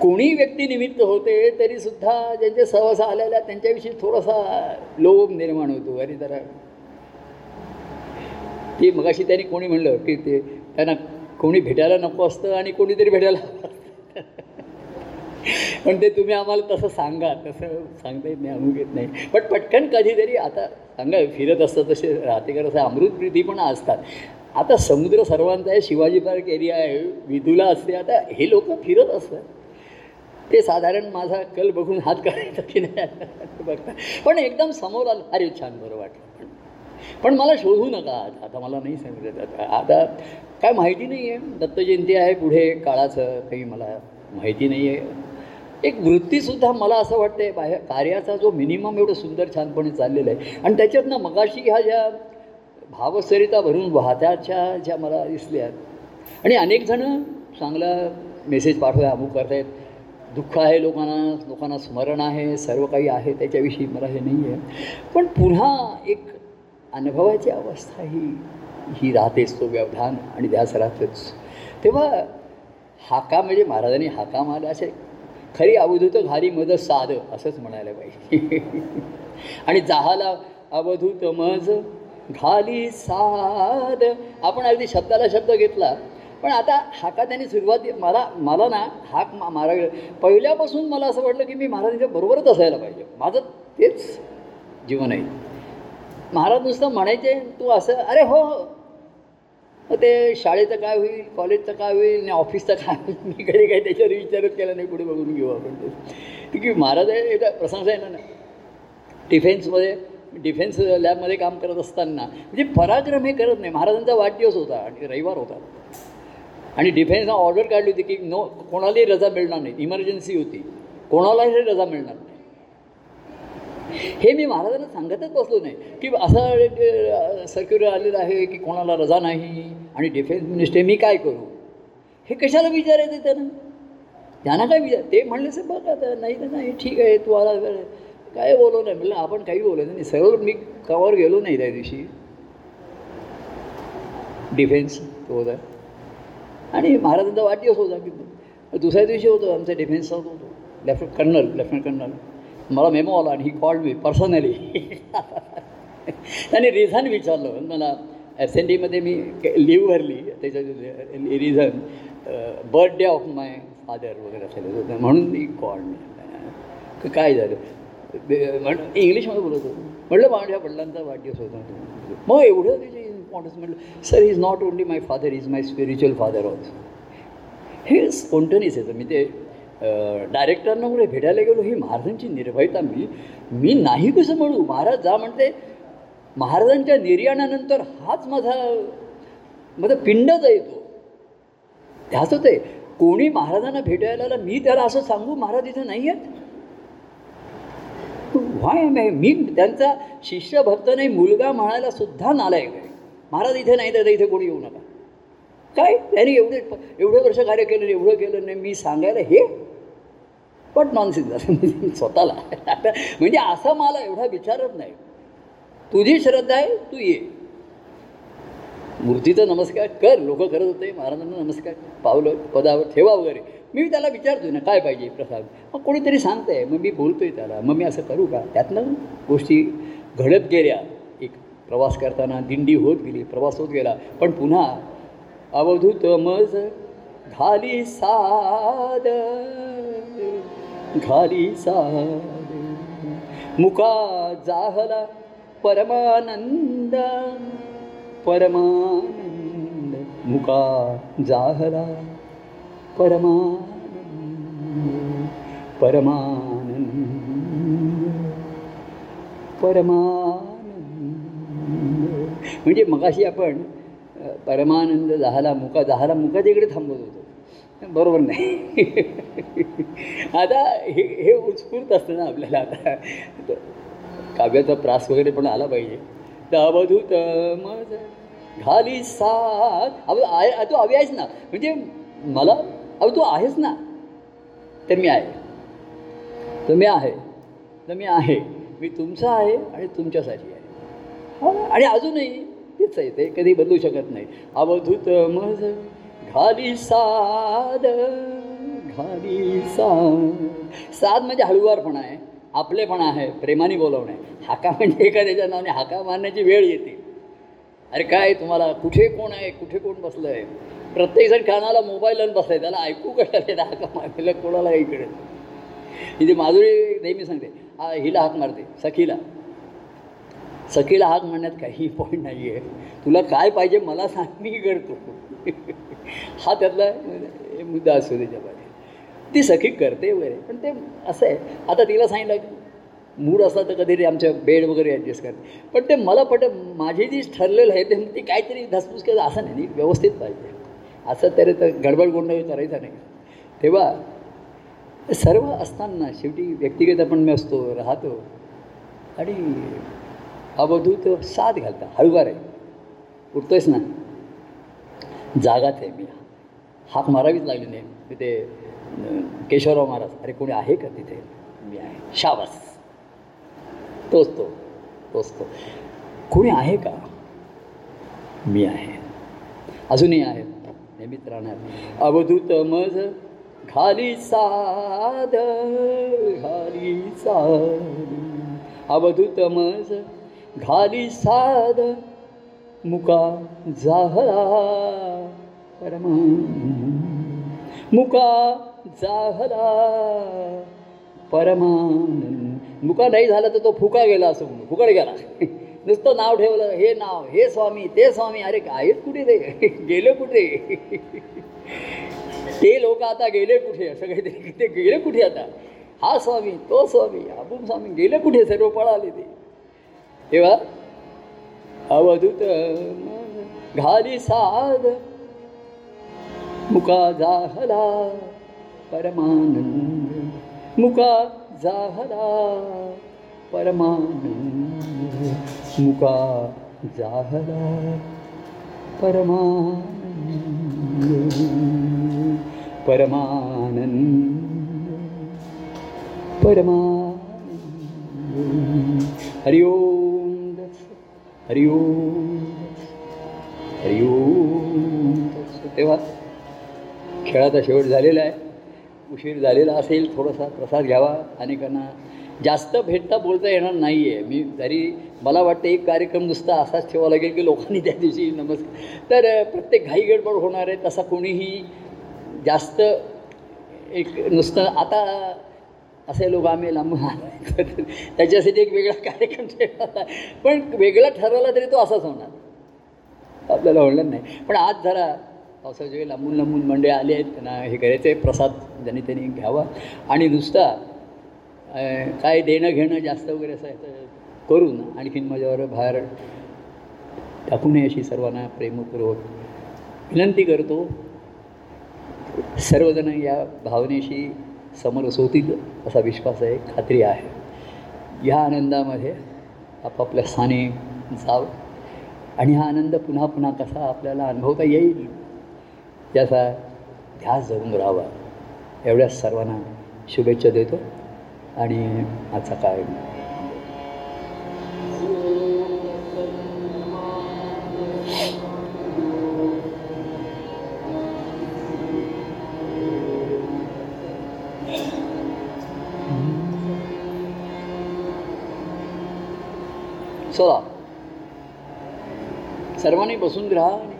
कोणी व्यक्ती निमित्त होते तरीसुद्धा ज्यांच्या सहसा आलेल्या त्यांच्याविषयी थोडासा लोभ निर्माण होतो. अरे जरा ती मगाशी त्यांनी कोणी म्हणलं की ते त्यांना कोणी भेटायला नको असतं आणि कोणीतरी भेटायला पण ते तुम्ही आम्हाला तसं सांगा तसं सांगता येत नाही अमुक येत नाही. पण पटकन कधीतरी आता सांगा फिरत असतं तसे राहतेकर असं अमृतप्रीती पण असतात. आता समुद्र सर्वांचा आहे शिवाजी पार्क एरिया आहे विदुला असते. आता हे लोक फिरत असतात. ते साधारण माझा कल बघून हात करायचा की नाही बघता. पण एकदम समोर आलं अरे छान बरं वाटलं. पण मला शोधू नका आता मला नाही सांगितलं आता काय माहिती नाही आहे दत्तजयंती आहे पुढे काळाचं काही मला माहिती नाही आहे एक वृत्तीसुद्धा मला असं वाटतं बाहेर कार्याचा जो मिनिमम एवढं सुंदर छानपणे चाललेलं आहे. आणि त्याच्यातनं मगाशी ह्या ज्या भावसरिता भरून वाहत्याच्या ज्या मला दिसल्या. आणि अनेक जणं चांगला मेसेज पाठवा अमुक करतायत. दुःख आहे लोकांना लोकांना स्मरण आहे सर्व काही आहे त्याच्याविषयी मला हे नाही आहे पण पुन्हा एक अनुभवाची अवस्था ही ही राहतेच तो व्यवधान आणि ध्यास राहतोच. तेव्हा हाका म्हणजे महाराजांनी हाका मारला असे खरी अवधूत घारी मज साध असंच म्हणायला पाहिजे. आणि जाहाला अवधूत मज घाली साध. आपण अगदी शब्दाला शब्द घेतला पण आता हाका त्यांनी सुरुवात मला मला ना हाक मा मारा पहिल्यापासून मला असं वाटलं की मी महाराजांच्या बरोबरच असायला पाहिजे. माझं तेच जीवन आहे. महाराज नुसतं म्हणायचे तू असं अरे हो हो. मग ते शाळेचं काय होईल कॉलेजचं काय होईल आणि ऑफिसचं काय होईल मी कधी काही त्याच्यावर विचारच केला नाही पुढे बघून घेऊ आपण ते. की महाराज एकदा प्रसंग आहे ना. डिफेन्समध्ये डिफेन्स लॅबमध्ये काम करत असताना म्हणजे पराक्रम हे करत नाही. महाराजांचा वाढदिवस होता आणि रविवार होता. आणि डिफेन्सनं ऑर्डर काढली होती की नो कोणालाही रजा मिळणार नाही. इमर्जन्सी होती. कोणालाही रजा मिळणार नाही. हे मी महाराजांना सांगतच बसलो नाही की असं सर्क्युलर आलेलं आहे की कोणाला रजा नाही आणि डिफेन्स मिनिस्टर मी काय करू? हे कशाला विचारायचं त्यानं? त्यांना काय विचार? ते म्हणले सर बघा तर नाही तर नाही ठीक आहे तू आला काय बोलव नाही म्हणलं आपण काही बोलत नाही सर्व मी कवर गेलो नाही त्या दिवशी. डिफेन्स तो होता. आणि महाराजांचा वाढदिवस होता. की दुसऱ्या दिवशी होतो आमचा डिफेन्सचा होतो. लेफ्टनंट कर्नल लेफ्टनंट कर्नल मला मेमो आला आणि ही कॉल्ड मी पर्सनली. त्याने रिझन विचारलं. मला एस एन डीमध्ये मी लिव्ह भरली. त्याच्या reason birthday of my father वगैरे असेल म्हणून मी. कॉल्ड काय झालं? म्हण इंग्लिशमध्ये बोलत होतो. म्हटलं माझ्या वडिलांचा वाढदिवस होता. मग एवढं त्याची इम्पॉर्टन्स म्हटलं sir is not only my father is my spiritual father also हे स्पॉन्टनिस येतं मी ते डायरेक्टरांना कुठे भेटायला गेलो ही महाराजांची निर्भयता मी मी नाही कसं म्हणू? महाराज जा म्हणते महाराजांच्या निर्याणानंतर हाच माझा माझा पिंडच आहे तो. ह्याच होते कोणी महाराजांना भेटायला मी त्याला असं सांगू महाराज इथं नाही आहेत? व्हाय नाही मी त्यांचा शिष्य भक्त नाही मुलगा म्हणायला सुद्धा नालायक आहे. महाराज इथे नाही तर इथे कोणी येऊ नका. काय? त्याने एवढे एवढे वर्ष कार्य केलं एवढं केलं नाही मी सांगायला हे पण नॉनसेन्स झालं. स्वतःला. आता म्हणजे असं मला एवढा विचारत नाही. तुझी श्रद्धा आहे तू ये. मूर्तीचा नमस्कार कर. लोक करत होते महाराजांना नमस्कार. पावलं पदावर ठेवा वगैरे. मी त्याला विचारतोय ना काय पाहिजे प्रसाद? मग कोणीतरी सांगतंय. मग मी बोलतोय त्याला. मग मी असं करू का? त्यातनं गोष्टी घडत गेल्या. एक प्रवास करताना दिंडी होत गेली प्रवास होत गेला. पण पुन्हा अवधूत मज घाली साद. घाली सारे. मुका जाहला परमानंद. परमानंद. मुका जाहला परमानंद. परमानंद. परमानंद. म्हणजे मगाशी आपण परमानंद झाला मुका झाला मुका तिकडे थांबत होतो. बरोबर नाही. आता हे हे उत्स्फूर्त असतं ना आपल्याला आता. काव्याचा प्रास वगैरे पण आला पाहिजे. तर अवधूत मज घाली साथ. अव आहे तू अवी आहेस ना. म्हणजे मला अहो तू आहेस ना. तर मी आहे. तर मी आहे. तर मी आहे. मी तुमचा आहे आणि तुमच्यासाठी आहे. हो आणि अजूनही तेच आहे ते. कधी बदलू शकत नाही. अवधूत मज घाली साद घाली साद. साद म्हणजे हळूवारपणा आहे आपलेपणा आहे प्रेमाने बोलवणे. हाका म्हणजे एखाद्याच्या नावाने हाका मारण्याची वेळ येते. अरे काय तुम्हाला कुठे कोण आहे कुठे कोण बसलं आहे प्रत्येकजण कानाला मोबाईल लावून बसलाय त्याला ऐकू कशाला येतं हाका मारलेलं कोणाला इकडे? इथे माधुरी नेहमी सांगते हा हिला हाक मारते सखीला. सखीला हाक मारण्यात काही पॉईंट नाही आहे तुला काय पाहिजे मला सांग मी करतो. हा त्यातला मुद्दा असतो त्याच्यामध्ये ती सखी करते वगैरे पण ते असं आहे. आता तिला सांगितलं मूड असला तर कधीतरी आमच्या बेड वगैरे ॲडजस्ट करते पण ते मला पट माझी जी ठरलेलं आहे ते ती काहीतरी धसपूस केलं असं नाही ती व्यवस्थित पाहिजे. असं तरी तर गडबड गोंडळ करायचा नाही. तेव्हा सर्व असताना शेवटी व्यक्तिगत आपण मी असतो राहतो. आणि अवधूत साथ घालता हळूवार आहे. उठतोयस ना? जागाच आहे मी. हाक मारावीच लागली नाही. तिथे केशवराव महाराज अरे कोणी आहे का तिथे? मी आहे. शाबास. तोच तो. तोच तो. कोणी आहे का? मी आहे. अजूनही आहे. नेहमीच राहणार. अवधूत मज घाली साद घाली साद अवधूत मज घाली साध मुका जाहला परमानंद मुका जाहला परमानंद. मुका नाही झाला तर तो फुका गेला असं म्हणून फुकट गेला. नुसतं नाव ठेवलं हे नाव हे स्वामी ते स्वामी अरे आहेत कुठे ते गेले कुठे? ते लोक आता गेले कुठे? असं काही ते गेले कुठे आता? हा स्वामी तो स्वामी आपण स्वामी गेले कुठे? सर्व पळाले ते. तेव्हा अवधूत घाली साध मुका जाहला परमानंद मुका जाहला परमानंद मुका जाहला परमानंद परमानंद परमानंद। हरि हरि ओम। हरि ओम। तेव्हा खेळाचा शेवट झालेला आहे. उशीर झालेला असेल थोडासा प्रसाद घ्यावा. अनेकांना जास्त भेटता बोलता येणार नाही आहे मी तरी मला वाटतं एक कार्यक्रम नुसता असाच ठेवावा लागेल की लोकांनी त्या दिवशी नमस्कार. तर प्रत्येक घाई गडबड होणार आहे. तसा कोणीही जास्त एक नुसतं आता असे लोक आम्ही लांब त्याच्यासाठी एक वेगळा कार्यक्रम ठेवला पण वेगळा ठरवला तरी तो असाच होणार. आपल्याला होणार नाही. पण आज जरा पावसाच्या वेळी लांबून लांबून मंडळी आले आहेत. त्यांना हे करायचं आहे प्रसाद ज्यांनी त्यांनी घ्यावा. आणि नुसता काय देणं घेणं जास्त वगैरे असं करून आणखीन माझ्यावर बाहेर टाकू नये अशी सर्वांना प्रेमपूर्वक विनंती करतो. सर्वजण या भावनेशी समरस होतील असा विश्वास आहे खात्री आहे. ह्या आनंदामध्ये आपापल्या स्थानी जावं आणि हा आनंद पुन्हा पुन्हा कसा आपल्याला अनुभवता येईल याचा ध्यास धरून राहावा. एवढ्याच सर्वांना शुभेच्छा देतो आणि आजचा काय चला. सर्वांनी बसून राहा आणि